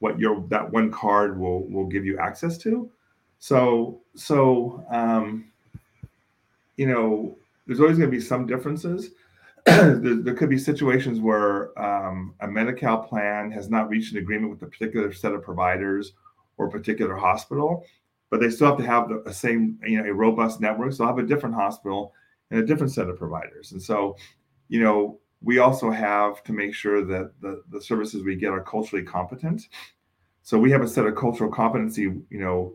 what your that one card will will give you access to. So so um, you know, there's always going to be some differences. there, there, could be situations where um, a Medi-Cal plan has not reached an agreement with a particular set of providers or particular hospital, but they still have to have the same, you know, a robust network. So have a different hospital and a different set of providers. And so, you know, we also have to make sure that the, the services we get are culturally competent. So we have a set of cultural competency, you know,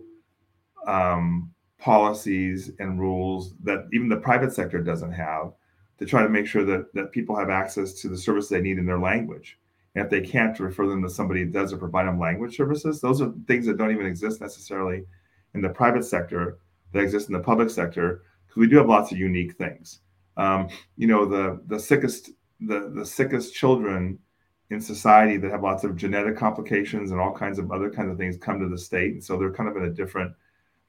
um, policies and rules that even the private sector doesn't have to try to make sure that that people have access to the service they need in their language. And if they can't, refer them to somebody that does or provide them language services. Those are things that don't even exist necessarily in the private sector that exist in the public sector because we do have lots of unique things. Um, you know, the the sickest the the sickest children in society that have lots of genetic complications and all kinds of other kinds of things come to the state. And so they're kind of in a different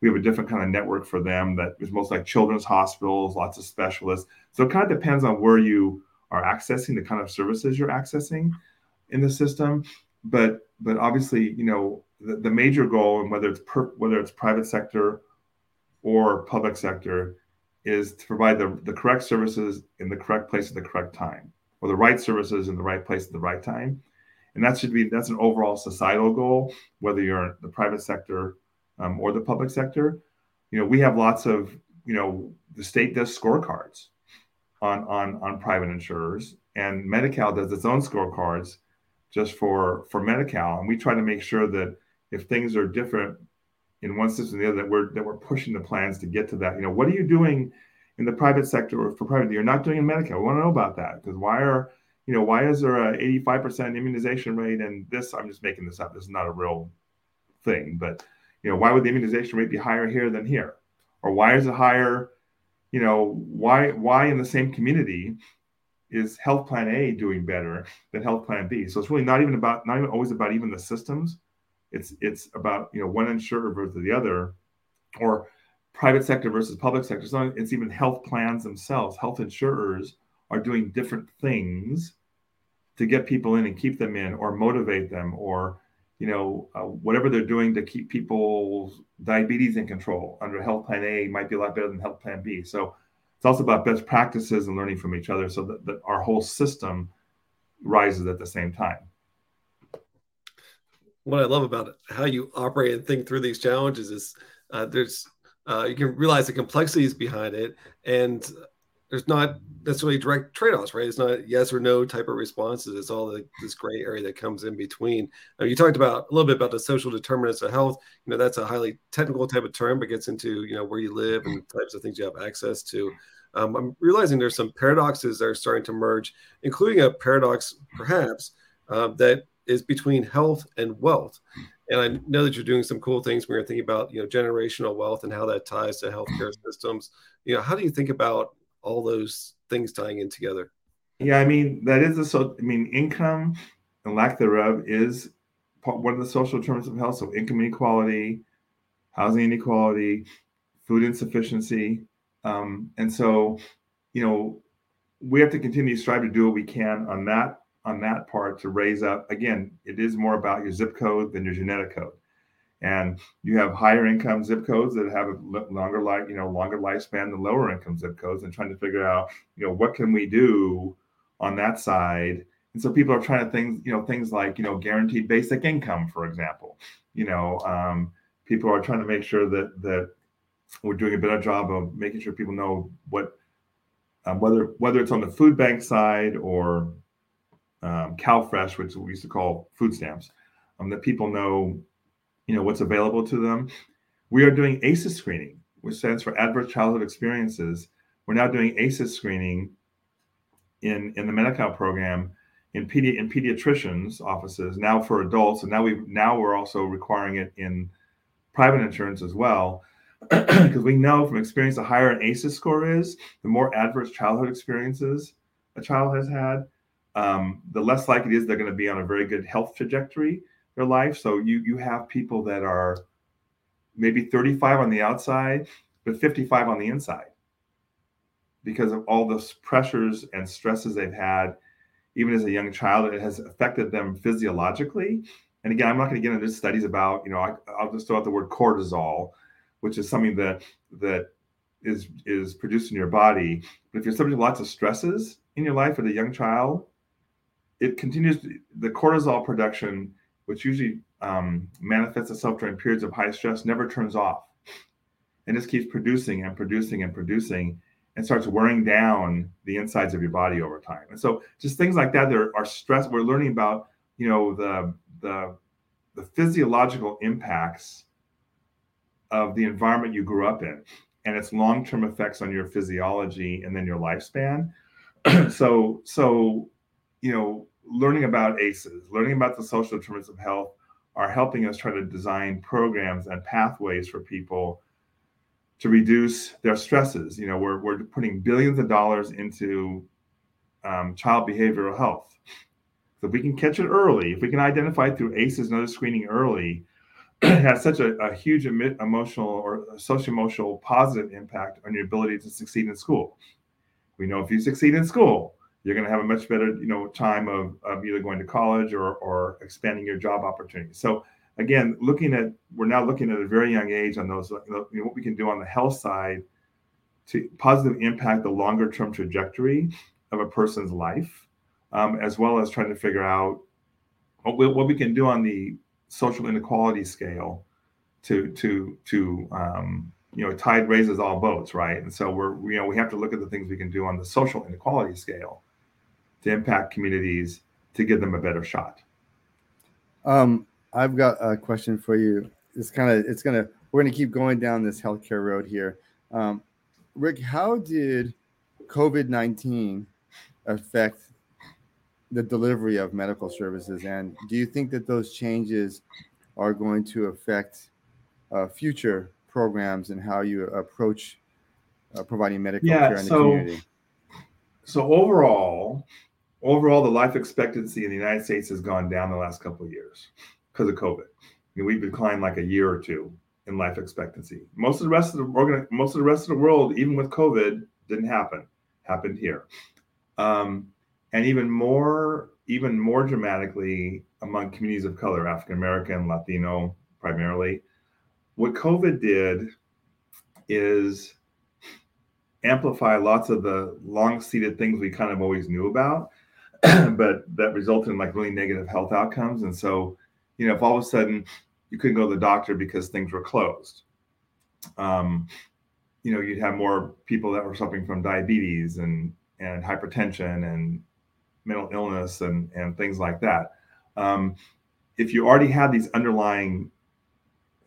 we have a different kind of network for them that is most like children's hospitals lots of specialists. So it kind of depends on where you are accessing the kind of services you're accessing in the system. But but obviously you know the, the major goal and whether it's per, whether it's private sector or public sector is to provide the, the correct services in the correct place at the correct time, or the right services in the right place at the right time. And that should be that's an overall societal goal, whether you're the private sector um, or the public sector. You know, we have lots of you know the state does scorecards on on on private insurers, and Medi-Cal does its own scorecards just for for Medi-Cal, and we try to make sure that if things are different in one system or the other, that we're that we're pushing the plans to get to that. You know, what are you doing in the private sector or for private? You're not doing in Medi-Cal. We want to know about that because why are you know why is there a 85% immunization rate and this? I'm just making this up. This is not a real thing, but you know why would the immunization rate be higher here than here, or why is it higher? You know why why in the same community is health plan A doing better than health plan B? So it's really not even about not even always about even the systems it's it's about you know one insurer versus the other, or private sector versus public sector. So it's even health plans themselves. Health insurers are doing different things to get people in and keep them in, or motivate them, or you know uh, whatever they're doing to keep people's diabetes in control under health plan A might be a lot better than health plan B. So it's also about best practices and learning from each other, so that, that our whole system rises at the same time what I love about how you operate and think through these challenges is uh, there's uh, you can realize the complexities behind it, and there's not necessarily direct trade-offs, right? It's not yes or no type of responses. It's all the, this gray area that comes in between. You talked about a little bit about the social determinants of health. You know, that's a highly technical type of term, but gets into you know where you live and types of things you have access to. Um, I'm realizing there's some paradoxes that are starting to merge, including a paradox perhaps uh, that is between health and wealth. And I know that you're doing some cool things when you're thinking about, you know, generational wealth and how that ties to healthcare systems. You know, how do you think about all those things tying in together? Yeah, I mean, that is a so. I mean, income and lack thereof is one of the social determinants of health. So, income inequality, housing inequality, food insufficiency, um, and so, you know, we have to continue to strive to do what we can on that on that part to raise up. Again, it is more about your zip code than your genetic code. And you have higher income zip codes that have a longer life, you know, longer lifespan than lower income zip codes, and trying to figure out, you know, what can we do on that side. And so people are trying to things, you know, things like, you know, guaranteed basic income, for example. You know, um, people are trying to make sure that that we're doing a better job of making sure people know what um, whether whether it's on the food bank side or um, CalFresh, which we used to call food stamps, um, that people know, you know, what's available to them. We are doing ACEs screening, which stands for Adverse Childhood Experiences. We're now doing ACEs screening in in the Medi-Cal program in pedi- in pediatricians' offices now for adults, and now we now we're also requiring it in private insurance as well. because we know from experience, the higher an ACEs score is, the more adverse childhood experiences a child has had, um, the less likely it is they're going to be on a very good health trajectory their life. So you you have people that are maybe 35 on the outside, but 55 on the inside because of all the pressures and stresses they've had, even as a young child. It has affected them physiologically. And again, I'm not going to get into studies about, you know, I, I'll just throw out the word cortisol, which is something that that is is produced in your body. But if you're subject to lots of stresses in your life as a young child, it continues the cortisol production, which usually um, manifests itself during periods of high stress, never turns off, and just keeps producing and producing and producing, and starts wearing down the insides of your body over time. And so, just things like that. There are stress. We're learning about you know the the the physiological impacts of the environment you grew up in and its long-term effects on your physiology and then your lifespan so so you know, learning about ACEs, learning about the social determinants of health are helping us try to design programs and pathways for people to reduce their stresses. You know, we're, we're putting billions of dollars into um, child behavioral health. So if we can catch it early, if we can identify through ACEs and other screening early, it has such a, a huge emotional or social emotional positive impact on your ability to succeed in school. We know if you succeed in school, you're going to have a much better you know time of, of either going to college or or expanding your job opportunities so again looking at we're now looking at a very young age on those you know, what we can do on the health side to positively impact the longer term trajectory of a person's life, um, as well as trying to figure out what we, what we can do on the social inequality scale to to to um, you know tide raises all boats, right? And so we're you know we have to look at the things we can do on the social inequality scale to impact communities to give them a better shot. Um, I've got a question for you. It's kind of it's gonna we're gonna keep going down this healthcare road here. Um, Rick, how did COVID nineteen affect the delivery of medical services, and do you think that those changes are going to affect uh, future programs and how you approach uh, providing medical Yeah, care in the so- community? So overall, overall, the life expectancy in the United States has gone down the last couple of years because of COVID. I mean, we've declined like a year or two in life expectancy. Most of the rest of the organ, most of the rest of the world, even with COVID, didn't happen. Happened here, um, and even more, even more dramatically among communities of color, African American, Latino, primarily. What COVID did is amplify lots of the long-seated things we kind of always knew about, but that resulted in like really negative health outcomes. And so, you know, if all of a sudden you couldn't go to the doctor because things were closed, um, you know, you'd have more people that were suffering from diabetes and and hypertension and mental illness and and things like that. Um, if you already had these underlying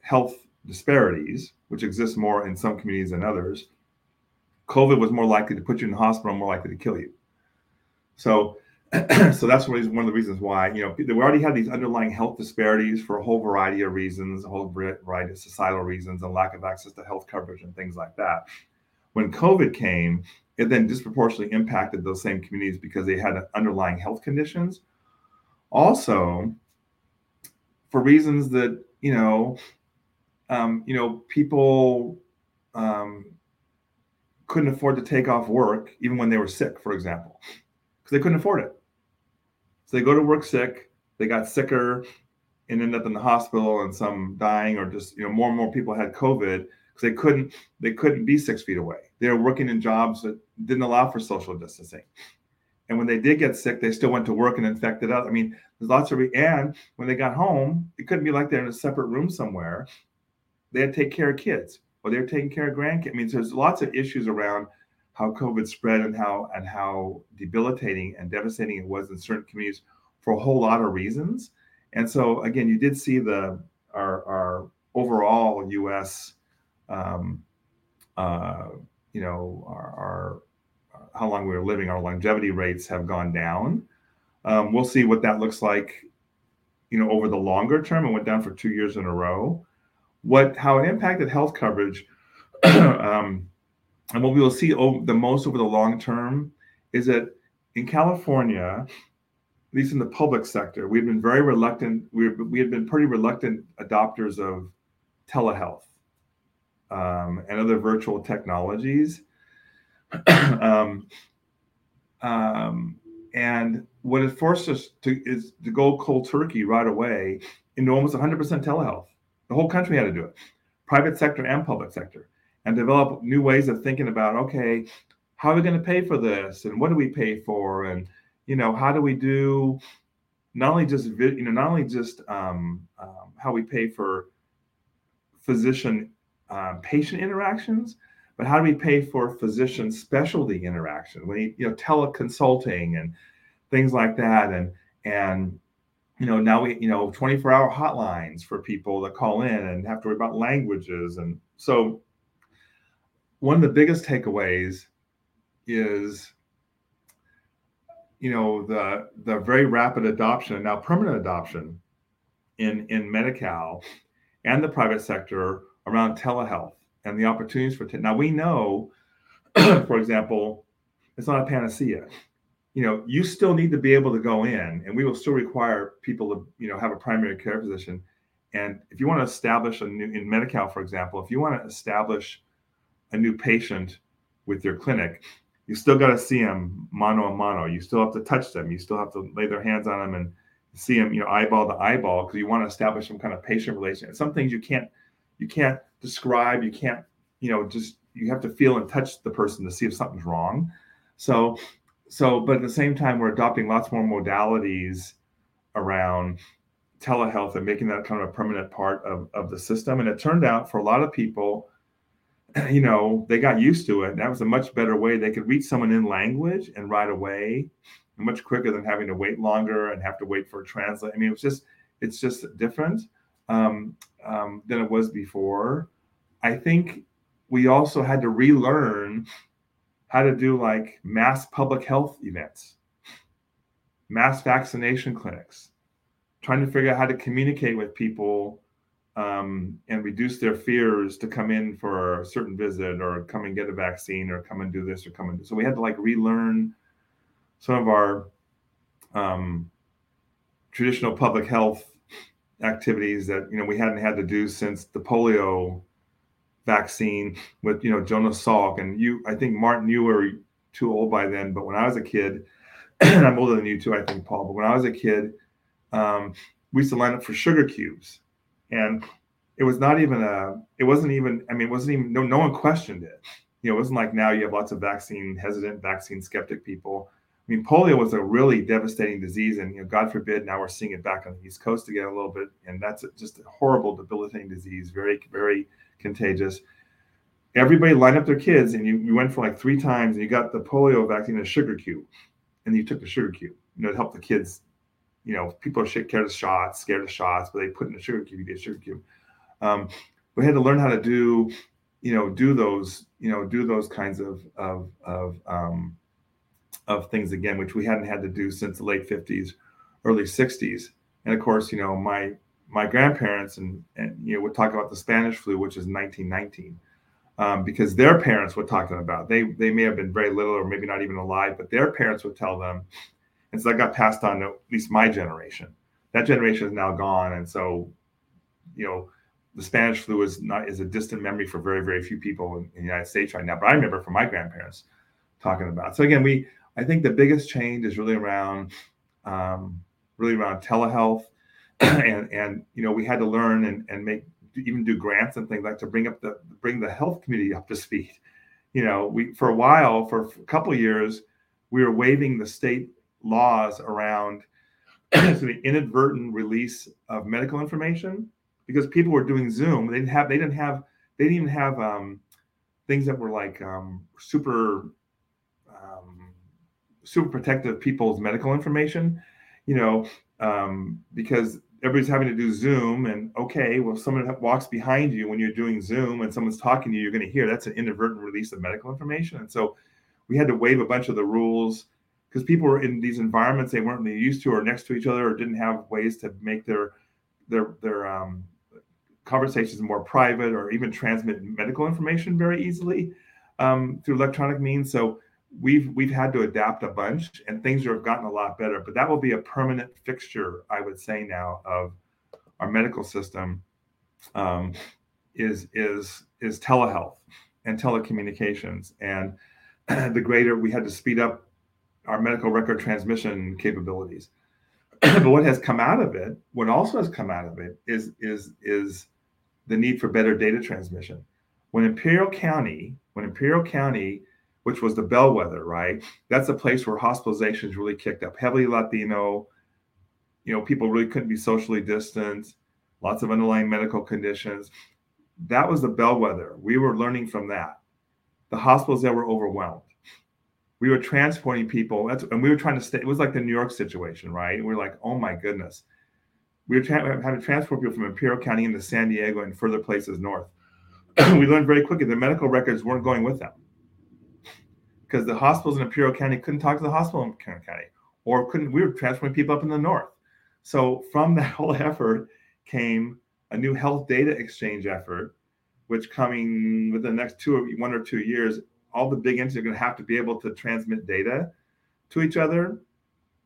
health disparities, which exist more in some communities than others, COVID was more likely to put you in the hospital, more likely to kill you. So, so that's one of the reasons why you know we already had these underlying health disparities for a whole variety of reasons, a whole variety of societal reasons, and lack of access to health coverage and things like that. When COVID came, it then disproportionately impacted those same communities because they had underlying health conditions. Also, for reasons that you know, um, you know, people um, couldn't afford to take off work even when they were sick, for example, because they couldn't afford it. So they go to work sick, they got sicker and ended up in the hospital and some dying or just, you know, more and more people had COVID because they couldn't they couldn't be six feet away. They were working in jobs that didn't allow for social distancing. And when they did get sick, they still went to work and infected others. I mean, there's lots of re- and when they got home, it couldn't be like they're in a separate room somewhere. They had to take care of kids or they're taking care of grandkids. I mean, there's lots of issues around how COVID spread and how and how debilitating and devastating it was in certain communities for a whole lot of reasons. And so again, you did see the our our overall U.S. Um, uh, you know our, our how long we were living, our longevity rates have gone down. Um, we'll see what that looks like, you know, over the longer term. It went down for two years in a row. What how it impacted health coverage um, and what we will see over, the most over the long term is that in California, at least in the public sector, we've been very reluctant. We we had been pretty reluctant adopters of telehealth um, and other virtual technologies. um, um, and what it forced us to is to go cold turkey right away into almost 100% telehealth. The whole country had to do it, private sector and public sector and develop new ways of thinking about okay how are we going to pay for this? And what do we pay for? And you know how do we do not only just you know not only just um, um, how we pay for physician um, patient interactions but how do we pay for physician specialty interaction? We you know teleconsulting and things like that. And and you know now we you know 24 hour hotlines for people that call in and have to worry about languages. And so one of the biggest takeaways is you know the the very rapid adoption now permanent adoption in in Medi-Cal and the private sector around telehealth and the opportunities for te- now we know for example it's not a panacea. You know you still need to be able to go in and we will still require people to you know have a primary care physician. And if you want to establish a new in Medi-Cal for example if you want to establish a new patient with your clinic, you still got to see them mano a mano. You still have to touch them. You still have to lay their hands on them and see them, you know, eyeball to eyeball because you want to establish some kind of patient relationship. Some things you can't you can't describe. You can't you know just you have to feel and touch the person to see if something's wrong. So so but at the same time we're adopting lots more modalities around telehealth and making that kind of a permanent part of, of the system. And it turned out for a lot of people, you know, they got used to it. That was a much better way. They could reach someone in language and right away, much quicker than having to wait longer and have to wait for a translate. I mean, it's just, it's just different um, um, than it was before. I think we also had to relearn how to do like mass public health events, mass vaccination clinics, trying to figure out how to communicate with people um, and reduce their fears to come in for a certain visit or come and get a vaccine or come and do this or come and do. So we had to like relearn some of our um, traditional public health activities that you know we hadn't had to do since the polio vaccine with you know Jonas Salk and you. I think Martin, you were too old by then, but when I was a kid, and I'm older than you too, I think Paul. But when I was a kid, um, we used to line up for sugar cubes, and it was not even a. It wasn't even. I mean, it wasn't even. No, no one questioned it. You know, it wasn't like now you have lots of vaccine hesitant, vaccine skeptic people. I mean, polio was a really devastating disease, and you know, God forbid, now we're seeing it back on the East Coast again a little bit, and that's just a horrible, debilitating disease, very, very contagious. Everybody lined up their kids, and you, you went for like three times, and you got the polio vaccine in a sugar cube, and you took the sugar cube, you know, to help the kids you know, people are scared of shots, scared of shots, but they put in a sugar cube, you get a sugar cube. Um, we had to learn how to do, you know, do those, you know, do those kinds of of of um, of things again, which we hadn't had to do since the late 50s, early 60s. And of course, you know, my my grandparents and and you know would talk about the Spanish flu, which is 1919. Um, because their parents were talking about they they may have been very little or maybe not even alive, but their parents would tell them, and so that got passed on to at least my generation. That generation is now gone, and so you know the Spanish flu is not is a distant memory for very very few people in, in the United States right now. But I remember from my grandparents talking about. So again, we I think the biggest change is really around um, really around telehealth, and and you know we had to learn and and make even do grants and things like to bring up the bring the health community up to speed. You know, we for a while for a couple years we were waiving the state laws around the inadvertent release of medical information because people were doing Zoom. They didn't have they didn't have they didn't even have um, things that were like um, super um, super protective people's medical information. You know, um, because everybody's having to do Zoom, and okay, well, someone walks behind you when you're doing Zoom, and someone's talking to you, you're going to hear that's an inadvertent release of medical information, and so we had to waive a bunch of the rules because people were in these environments they weren't really used to or next to each other or didn't have ways to make their their their um, conversations more private or even transmit medical information very easily um, through electronic means. So we've we've had to adapt a bunch and things have gotten a lot better but that will be a permanent fixture i would say now of our medical system um, is is is telehealth and telecommunications. And the greater we had to speed up our medical record transmission capabilities. but what has come out of it, what also has come out of it is is is the need for better data transmission. When Imperial County, when Imperial County, which was the bellwether, right? That's a place where hospitalizations really kicked up. Heavily Latino, you know, people really couldn't be socially distanced, lots of underlying medical conditions. That was the bellwether. We were learning from that. The hospitals that were overwhelmed we were transporting people. That's and we were trying to stay. It was like the New York situation, right? We are like, oh my goodness, we were tra- having to transport people from Imperial County into San Diego and further places north. we learned very quickly the medical records weren't going with them because the hospitals in Imperial County couldn't talk to the hospital in Imperial County, or couldn't. We were transporting people up in the north. So from that whole effort came a new health data exchange effort, which coming within the next two or one or two years all the big entities are going to have to be able to transmit data to each other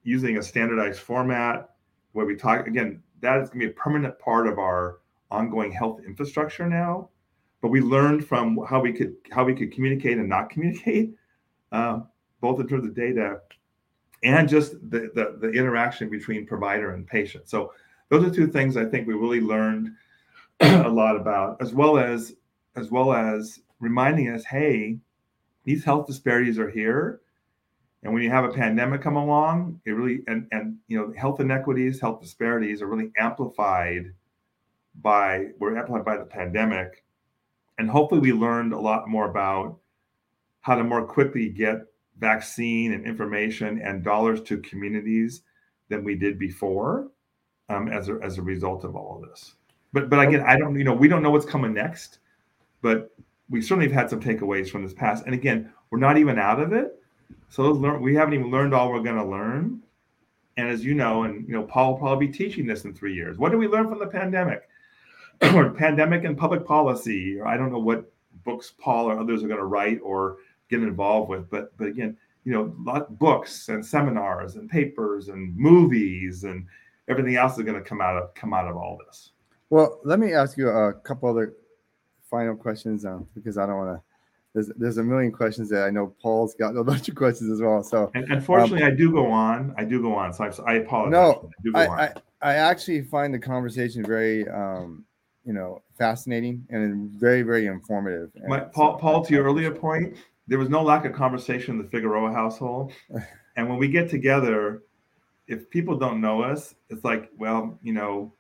using a standardized format where we talk again that is going to be a permanent part of our ongoing health infrastructure now. But we learned from how we could how we could communicate and not communicate uh, both in terms of data and just the, the, the interaction between provider and patient. So those are two things i think we really learned a lot about as well as as well as reminding us, hey, these health disparities are here. And when you have a pandemic come along, it really and and you know health inequities, health disparities are really amplified by were amplified by the pandemic. And hopefully we learned a lot more about how to more quickly get vaccine and information and dollars to communities than we did before um, as, a, as a result of all of this. But but again, I don't you know we don't know what's coming next, but we certainly have had some takeaways from this past. And again, we're not even out of it. So learn, we haven't even learned all we're going to learn. And as you know, and you know, Paul will probably be teaching this in three years. What did we learn from the pandemic? or pandemic and public policy, or I don't know what books Paul or others are going to write or get involved with. But but again, you know, lot, books and seminars and papers and movies and everything else is going to come out of come out of all this. Well, let me ask you a couple other final questions uh, because I don't want to. There's, there's a million questions that I know Paul's got a bunch of questions as well. So, and unfortunately, um, I do go on. I do go on. So I, I apologize. No, I, I, I, I, actually find the conversation very, um, you know, fascinating and very, very informative. My, Paul, Paul, to your earlier point, there was no lack of conversation in the Figueroa household. and when we get together, if people don't know us, it's like, well, you know,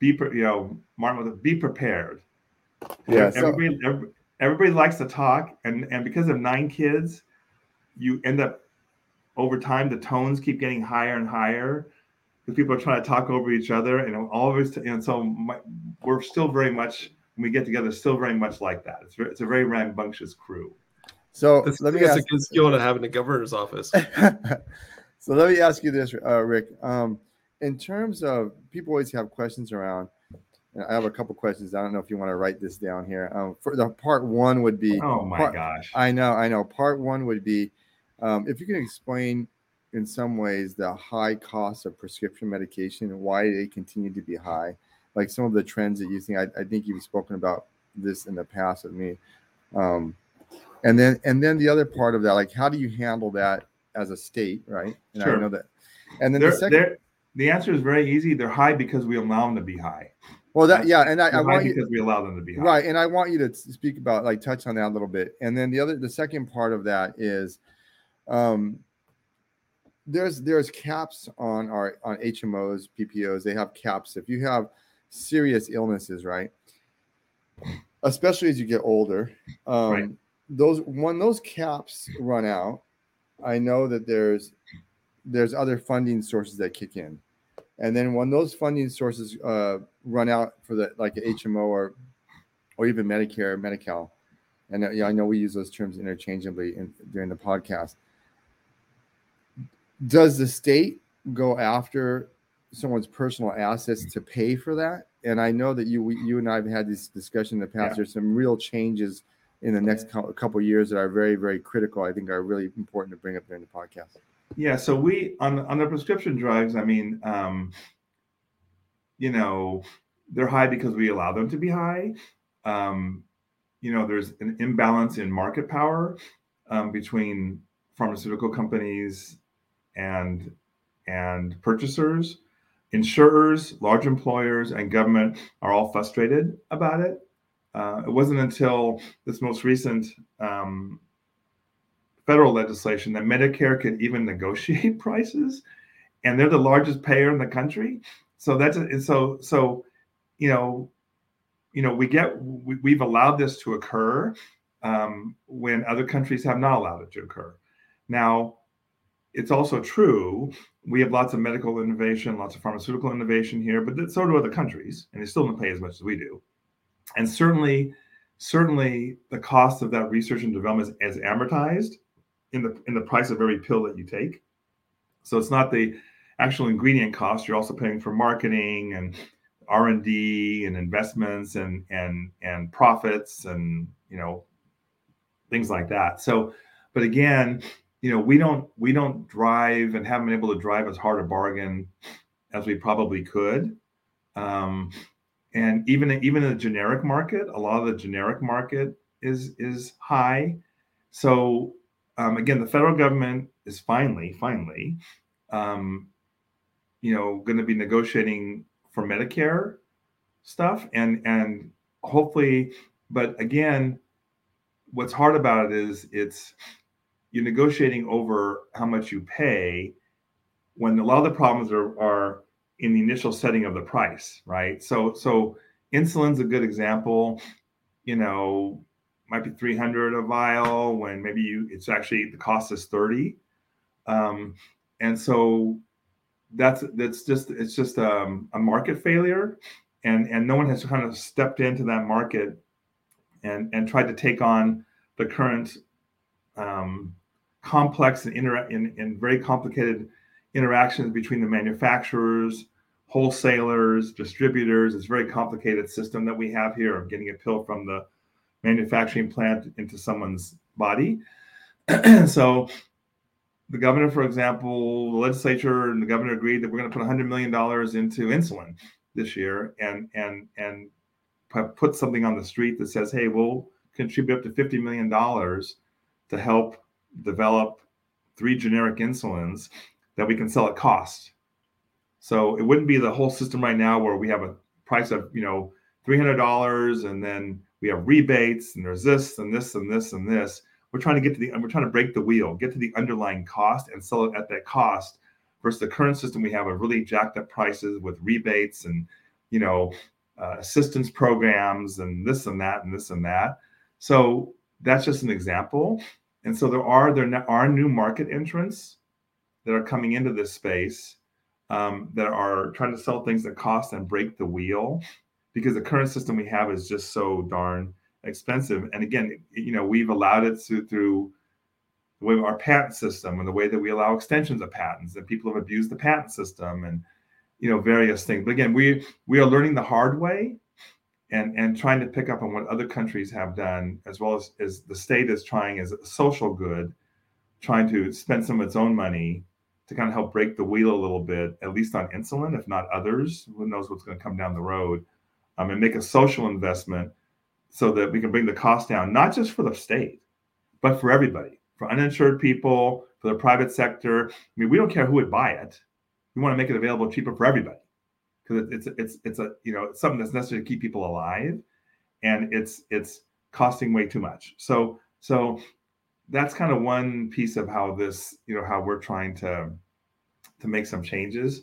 be, you know, Martin, be prepared yeah, everybody, so, everybody, everybody likes to talk, and and because of nine kids, you end up over time the tones keep getting higher and higher because people are trying to talk over each other, and always and so my, we're still very much when we get together, still very much like that. It's very, it's a very rambunctious crew. So That's, let me ask, a good skill to have in the governor's office. so let me ask you this, uh, Rick. Um, in terms of people always have questions around I have a couple questions. I don't know if you want to write this down here. Um, for the part one would be. Oh my part, gosh! I know, I know. Part one would be um, if you can explain in some ways the high cost of prescription medication and why they continue to be high, like some of the trends that you think. I, I think you've spoken about this in the past with me. Um, and then and then the other part of that, like how do you handle that as a state, right? And sure. I know that. And then they're, the second. The answer is very easy. They're high because we allow them to be high. Well, that yeah, and I, I want you because we allow them to be high. right, and I want you to speak about like touch on that a little bit, and then the other, the second part of that is, um, there's there's caps on our on HMOs, PPOs. They have caps if you have serious illnesses, right? Especially as you get older, um, right. those when those caps run out, I know that there's there's other funding sources that kick in. And then when those funding sources uh, run out for the like HMO or or even Medicare, Medi-Cal, and uh, yeah, I know we use those terms interchangeably in, during the podcast. Does the state go after someone's personal assets to pay for that? And I know that you you and I have had this discussion in the past. Yeah. There's some real changes in the next couple years that are very very critical. I think are really important to bring up during the podcast. Yeah, so we on on the prescription drugs. I mean, um, you know, they're high because we allow them to be high. Um, you know, there's an imbalance in market power um, between pharmaceutical companies and and purchasers. Insurers, large employers, and government are all frustrated about it. Uh, it wasn't until this most recent um, federal legislation that Medicare could even negotiate prices, and they're the largest payer in the country. So that's so so, you know, you know we get we, have allowed this to occur um, when other countries have not allowed it to occur. Now, it's also true we have lots of medical innovation, lots of pharmaceutical innovation here, but so do other countries, and they still don't pay as much as we do. And certainly, certainly, the cost of that research and development is, is amortized in the in the price of every pill that you take. So it's not the actual ingredient cost. You're also paying for marketing and R and D and investments and and and profits and you know things like that. So, but again, you know we don't we don't drive and haven't been able to drive as hard a bargain as we probably could. Um, and even even in the generic market, a lot of the generic market is is high. So um, again, the federal government is finally, finally, um, you know, going to be negotiating for Medicare stuff, and and hopefully, but again, what's hard about it is it's you're negotiating over how much you pay when a lot of the problems are, are in the initial setting of the price, right? So so insulin's a good example. You know, might be 300 a vial when maybe you it's actually the cost is 30. Um, and so that's that's just it's just um, a market failure, and and no one has kind of stepped into that market and and tried to take on the current um, complex and, inter- in, in very complicated interactions between the manufacturers, wholesalers, distributors. It's a very complicated system that we have here of getting a pill from the manufacturing plant into someone's body. so the governor, for example, the legislature and the governor agreed that we're going to put $100 million into insulin this year and and and put something on the street that says, hey, we'll contribute up to $50 million to help develop three generic insulins that we can sell at cost. So it wouldn't be the whole system right now where we have a price of, you know, $300 and then we have rebates and there's this and this and this and this. We're trying to get to the, we're trying to break the wheel, get to the underlying cost and sell it at that cost versus the current system we have of really jacked up prices with rebates and, you know, uh, assistance programs and this and that and this and that. So that's just an example. And so there are there are new market entrants that are coming into this space um, that are trying to sell things that cost and break the wheel because the current system we have is just so darn expensive. And again, you know, we've allowed it to, through the way our patent system and the way that we allow extensions of patents and people have abused the patent system and you know various things. But again, we we are learning the hard way and and trying to pick up on what other countries have done as well as, as the state is trying as a social good trying to spend some of its own money to kind of help break the wheel a little bit at least on insulin if not others who knows what's going to come down the road um, and make a social investment so that we can bring the cost down not just for the state but for everybody for uninsured people for the private sector i mean we don't care who would buy it we want to make it available cheaper for everybody because it's it's it's a you know it's something that's necessary to keep people alive, and it's it's costing way too much. So so that's kind of one piece of how this you know how we're trying to to make some changes.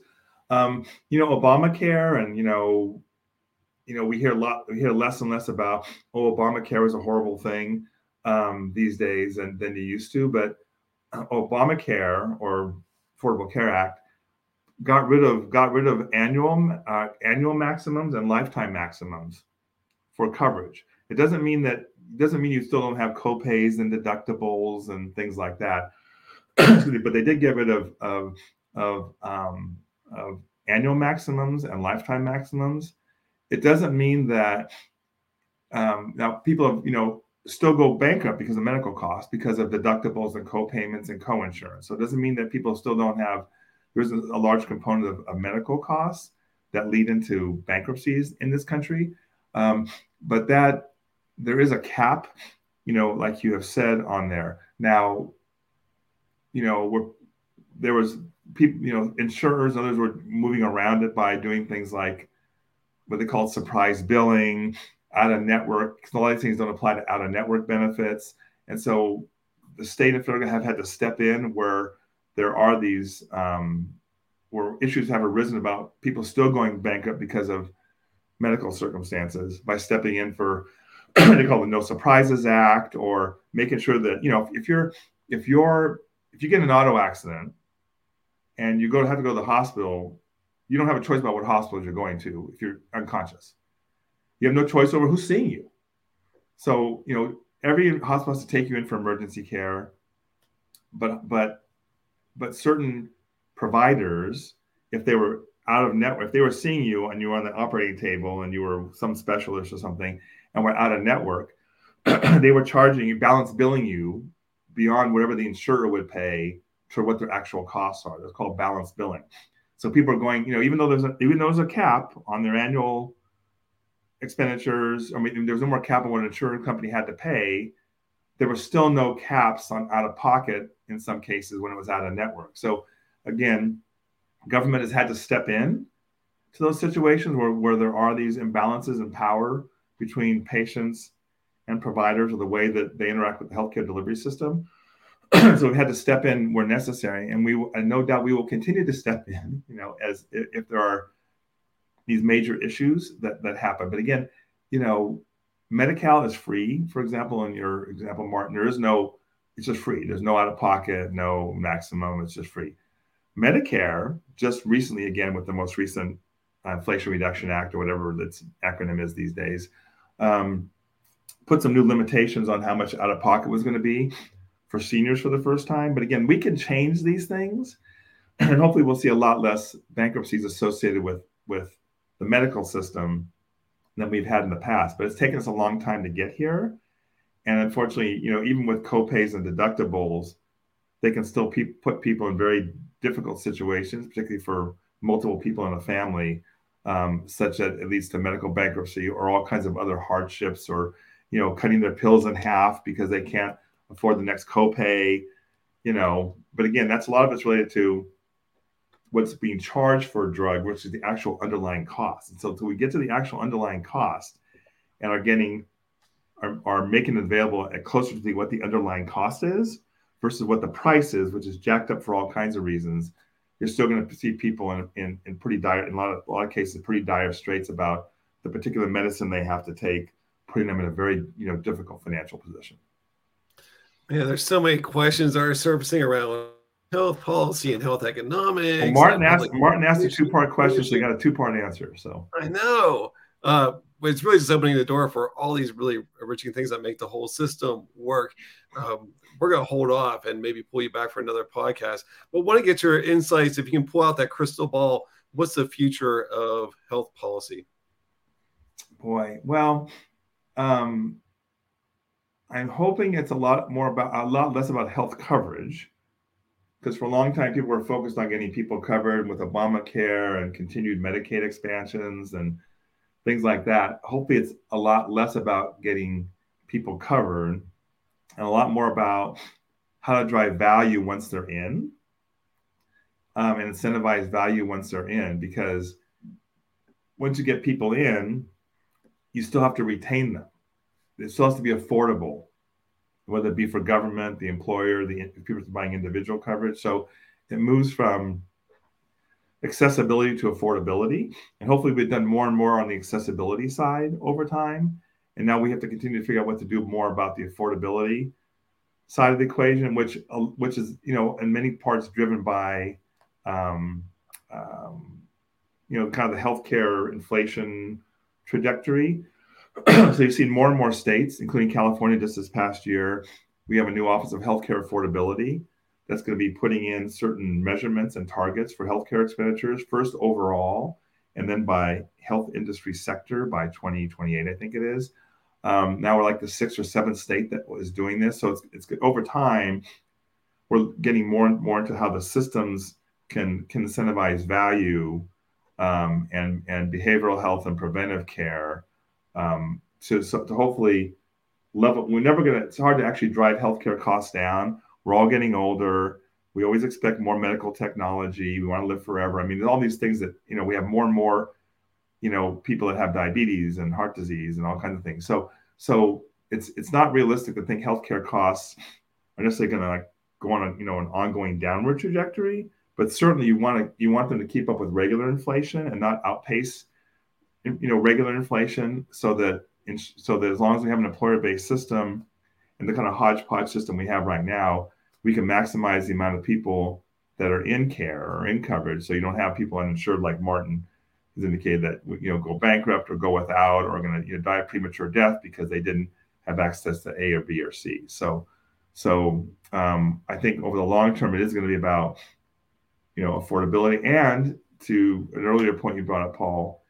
Um, you know, Obamacare, and you know, you know, we hear a lot, we hear less and less about oh, Obamacare is a horrible thing um, these days, and than you used to. But uh, Obamacare or Affordable Care Act got rid of got rid of annual uh, annual maximums and lifetime maximums for coverage. It doesn't mean that doesn't mean you still don't have copays and deductibles and things like that. but they did get rid of of of, um, of annual maximums and lifetime maximums. It doesn't mean that um, now people have you know still go bankrupt because of medical costs because of deductibles and co-payments and co-insurance. So it doesn't mean that people still don't have there's a, large component of, of, medical costs that lead into bankruptcies in this country. Um, but that there is a cap, you know, like you have said on there. Now, you know, we're, there was people, you know, insurers, others were moving around it by doing things like what they call surprise billing, out of network. A lot of things don't apply to out of network benefits. And so the state and federal have had to step in where there are these um, where issues have arisen about people still going bankrupt because of medical circumstances by stepping in for they call the No Surprises Act or making sure that you know if, if you're if you're if you get an auto accident and you go to have to go to the hospital, you don't have a choice about what hospital you're going to if you're unconscious. You have no choice over who's seeing you. So you know every hospital has to take you in for emergency care, but but but certain providers, if they were out of network, if they were seeing you and you were on the operating table and you were some specialist or something and were out of network, they were charging you, balance billing you beyond whatever the insurer would pay for what their actual costs are. That's called balance billing. So people are going, you know, even though there's a, even though there's a cap on their annual expenditures, I mean, there's no more cap on what an insurance company had to pay. There were still no caps on out of pocket in some cases when it was out of network. So again, government has had to step in to those situations where, where there are these imbalances in power between patients and providers or the way that they interact with the healthcare delivery system. so we've had to step in where necessary, and we and no doubt we will continue to step in. You know, as if, if there are these major issues that that happen. But again, you know, Medi-Cal is free. For example, in your example, Martin, there is no. It's just free. There's no out of pocket, no maximum. It's just free. Medicare just recently, again, with the most recent Inflation Reduction Act or whatever its acronym is these days, um, put some new limitations on how much out of pocket was going to be for seniors for the first time. But again, we can change these things, and hopefully, we'll see a lot less bankruptcies associated with with the medical system than we've had in the past. But it's taken us a long time to get here, and unfortunately, you know, even with copays and deductibles, they can still pe- put people in very difficult situations, particularly for multiple people in a family, um, such that it leads to medical bankruptcy or all kinds of other hardships, or you know, cutting their pills in half because they can't afford the next copay. You know, but again, that's a lot of it's related to what's being charged for a drug, which is the actual underlying cost. And so, until we get to the actual underlying cost and are getting are, are making it available at closer to the, what the underlying cost is versus what the price is, which is jacked up for all kinds of reasons, you're still going to see people in, in, in pretty dire, in a lot of a lot of cases, pretty dire straits about the particular medicine they have to take, putting them in a very you know difficult financial position. Yeah, there's so many questions that are surfacing around health policy and health economics. Well, Martin asked Martin asked a two part question, so you got a two part answer. So I know. Uh, but it's really just opening the door for all these really enriching things that make the whole system work. Um, we're going to hold off and maybe pull you back for another podcast. But want to get your insights. If you can pull out that crystal ball, what's the future of health policy? Boy, well, um, I'm hoping it's a lot more about a lot less about health coverage, because for a long time people were focused on getting people covered with Obamacare and continued Medicaid expansions and things like that. Hopefully, it's a lot less about getting people covered and a lot more about how to drive value once they're in um, and incentivize value once they're in because once you get people in, you still have to retain them. It still has to be affordable, whether it be for government, the employer, the people buying individual coverage. So it moves from accessibility to affordability. And hopefully, we've done more and more on the accessibility side over time. And now we have to continue to figure out what to do more about the affordability side of the equation, which uh, which is you know in many parts driven by um, um, you know kind of the healthcare inflation trajectory. so you've seen more and more states, including California, just this past year. We have a new Office of Healthcare Affordability, that's going to be putting in certain measurements and targets for healthcare expenditures, first overall, and then by health industry sector by 2028, I think it is. Um, now we're like the sixth or seventh state that is doing this. So it's, it's over time, we're getting more and more into how the systems can, can incentivize value um, and, and behavioral health and preventive care um, to, so, to hopefully level. We're never going to, it's hard to actually drive healthcare costs down we're all getting older. We always expect more medical technology. We want to live forever. I mean, all these things that, you know, we have more and more, you know, people that have diabetes and heart disease and all kinds of things. So, so it's it's not realistic to think healthcare costs are necessarily going to like go on a you know an ongoing downward trajectory. But certainly, you want to you want them to keep up with regular inflation and not outpace, you know, regular inflation. So that so that as long as we have an employer-based system and the kind of hodgepodge system we have right now, we can maximize the amount of people that are in care or in coverage. So you don't have people uninsured like Martin has indicated that you know go bankrupt or go without or going to you know, die a premature death because they didn't have access to A or B or C. So so um, I think over the long term, it is going to be about you know affordability and to an earlier point you brought up, Paul,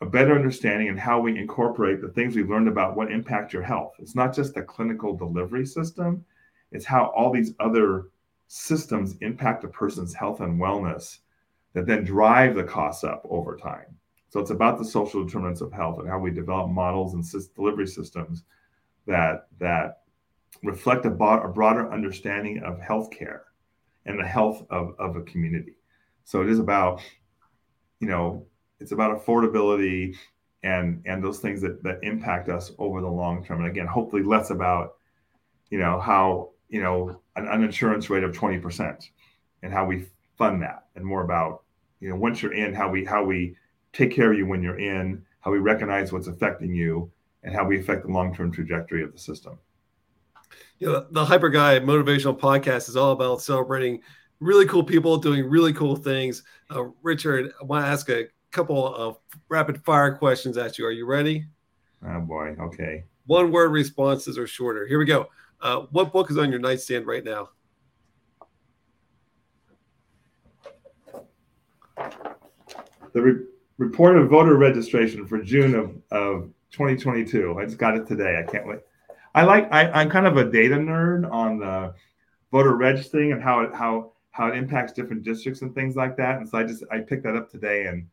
a better understanding and how we incorporate the things we've learned about what impact your health. It's not just the clinical delivery system, it's how all these other systems impact a person's health and wellness that then drive the costs up over time. So it's about the social determinants of health and how we develop models and delivery systems that that reflect a, a broader understanding of healthcare and the health of, of a community. So it is about, you know, it's about affordability and and those things that that impact us over the long term. And again, hopefully less about you know how you know an, an insurance rate of 20% and how we fund that and more about you know once you're in how we how we take care of you when you're in how we recognize what's affecting you and how we affect the long-term trajectory of the system you know the hyper guy motivational podcast is all about celebrating really cool people doing really cool things uh, richard i want to ask a couple of rapid fire questions at you are you ready oh boy okay one word responses are shorter here we go uh, what book is on your nightstand right now the re- report of voter registration for June of, of 2022. I just got it today. I can't wait. I like. I, I'm kind of a data nerd on the voter registering and how it how how it impacts different districts and things like that. And so I just I picked that up today, and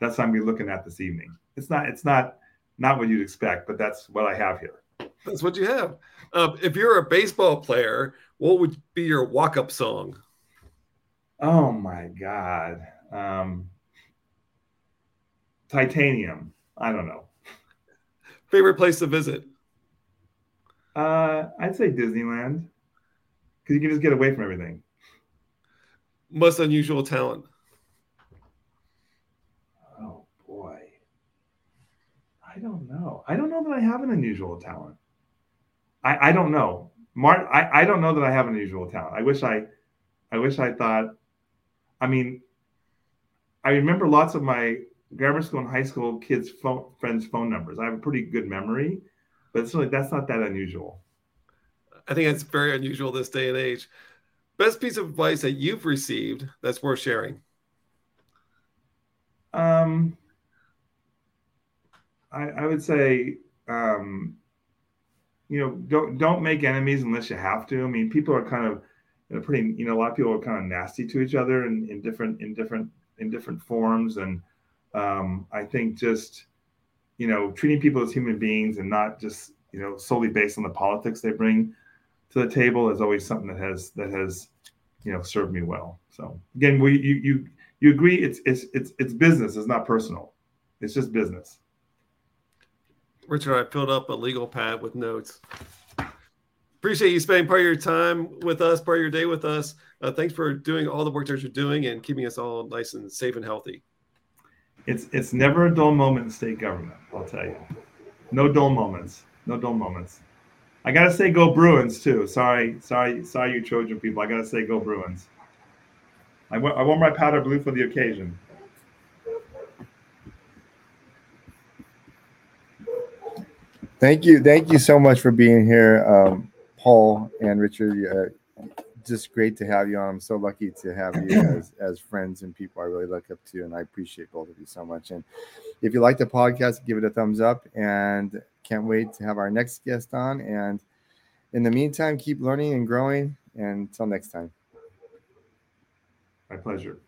that's what I'm be looking at this evening. It's not it's not not what you'd expect, but that's what I have here. That's what you have. Uh, if you're a baseball player, what would be your walk-up song? Oh my God. Um, titanium. I don't know. Favorite place to visit? Uh, I'd say Disneyland because you can just get away from everything. Most unusual talent. Oh boy, I don't know. I don't know that I have an unusual talent. I I don't know. Mart, I I don't know that I have an unusual talent. I wish I, I wish I thought. I mean, I remember lots of my grammar school and high school kids' phone, friends' phone numbers. I have a pretty good memory, but it's really that's not that unusual. I think that's very unusual this day and age. Best piece of advice that you've received that's worth sharing. Um, I, I would say, um, you know, don't don't make enemies unless you have to. I mean, people are kind of you know, pretty. You know, a lot of people are kind of nasty to each other in, in different in different in different forms, and um, I think just you know treating people as human beings and not just you know solely based on the politics they bring to the table is always something that has that has you know served me well. So again, we you you you agree it's it's it's it's business. It's not personal. It's just business. Richard, I filled up a legal pad with notes. Appreciate you spending part of your time with us, part of your day with us. Uh, thanks for doing all the work that you're doing and keeping us all nice and safe and healthy it's it's never a dull moment in state government. I'll tell you, no dull moments, no dull moments. I gotta say, go Bruins too. Sorry, sorry, sorry, you Trojan people. I gotta say, go Bruins. I, w- I wore my powder blue for the occasion. Thank you, thank you so much for being here, um, Paul and Richard. Uh, just great to have you on. I'm so lucky to have you as, as friends and people I really look up to, and I appreciate both of you so much. And if you like the podcast, give it a thumbs up, and can't wait to have our next guest on. And in the meantime, keep learning and growing. And until next time. My pleasure.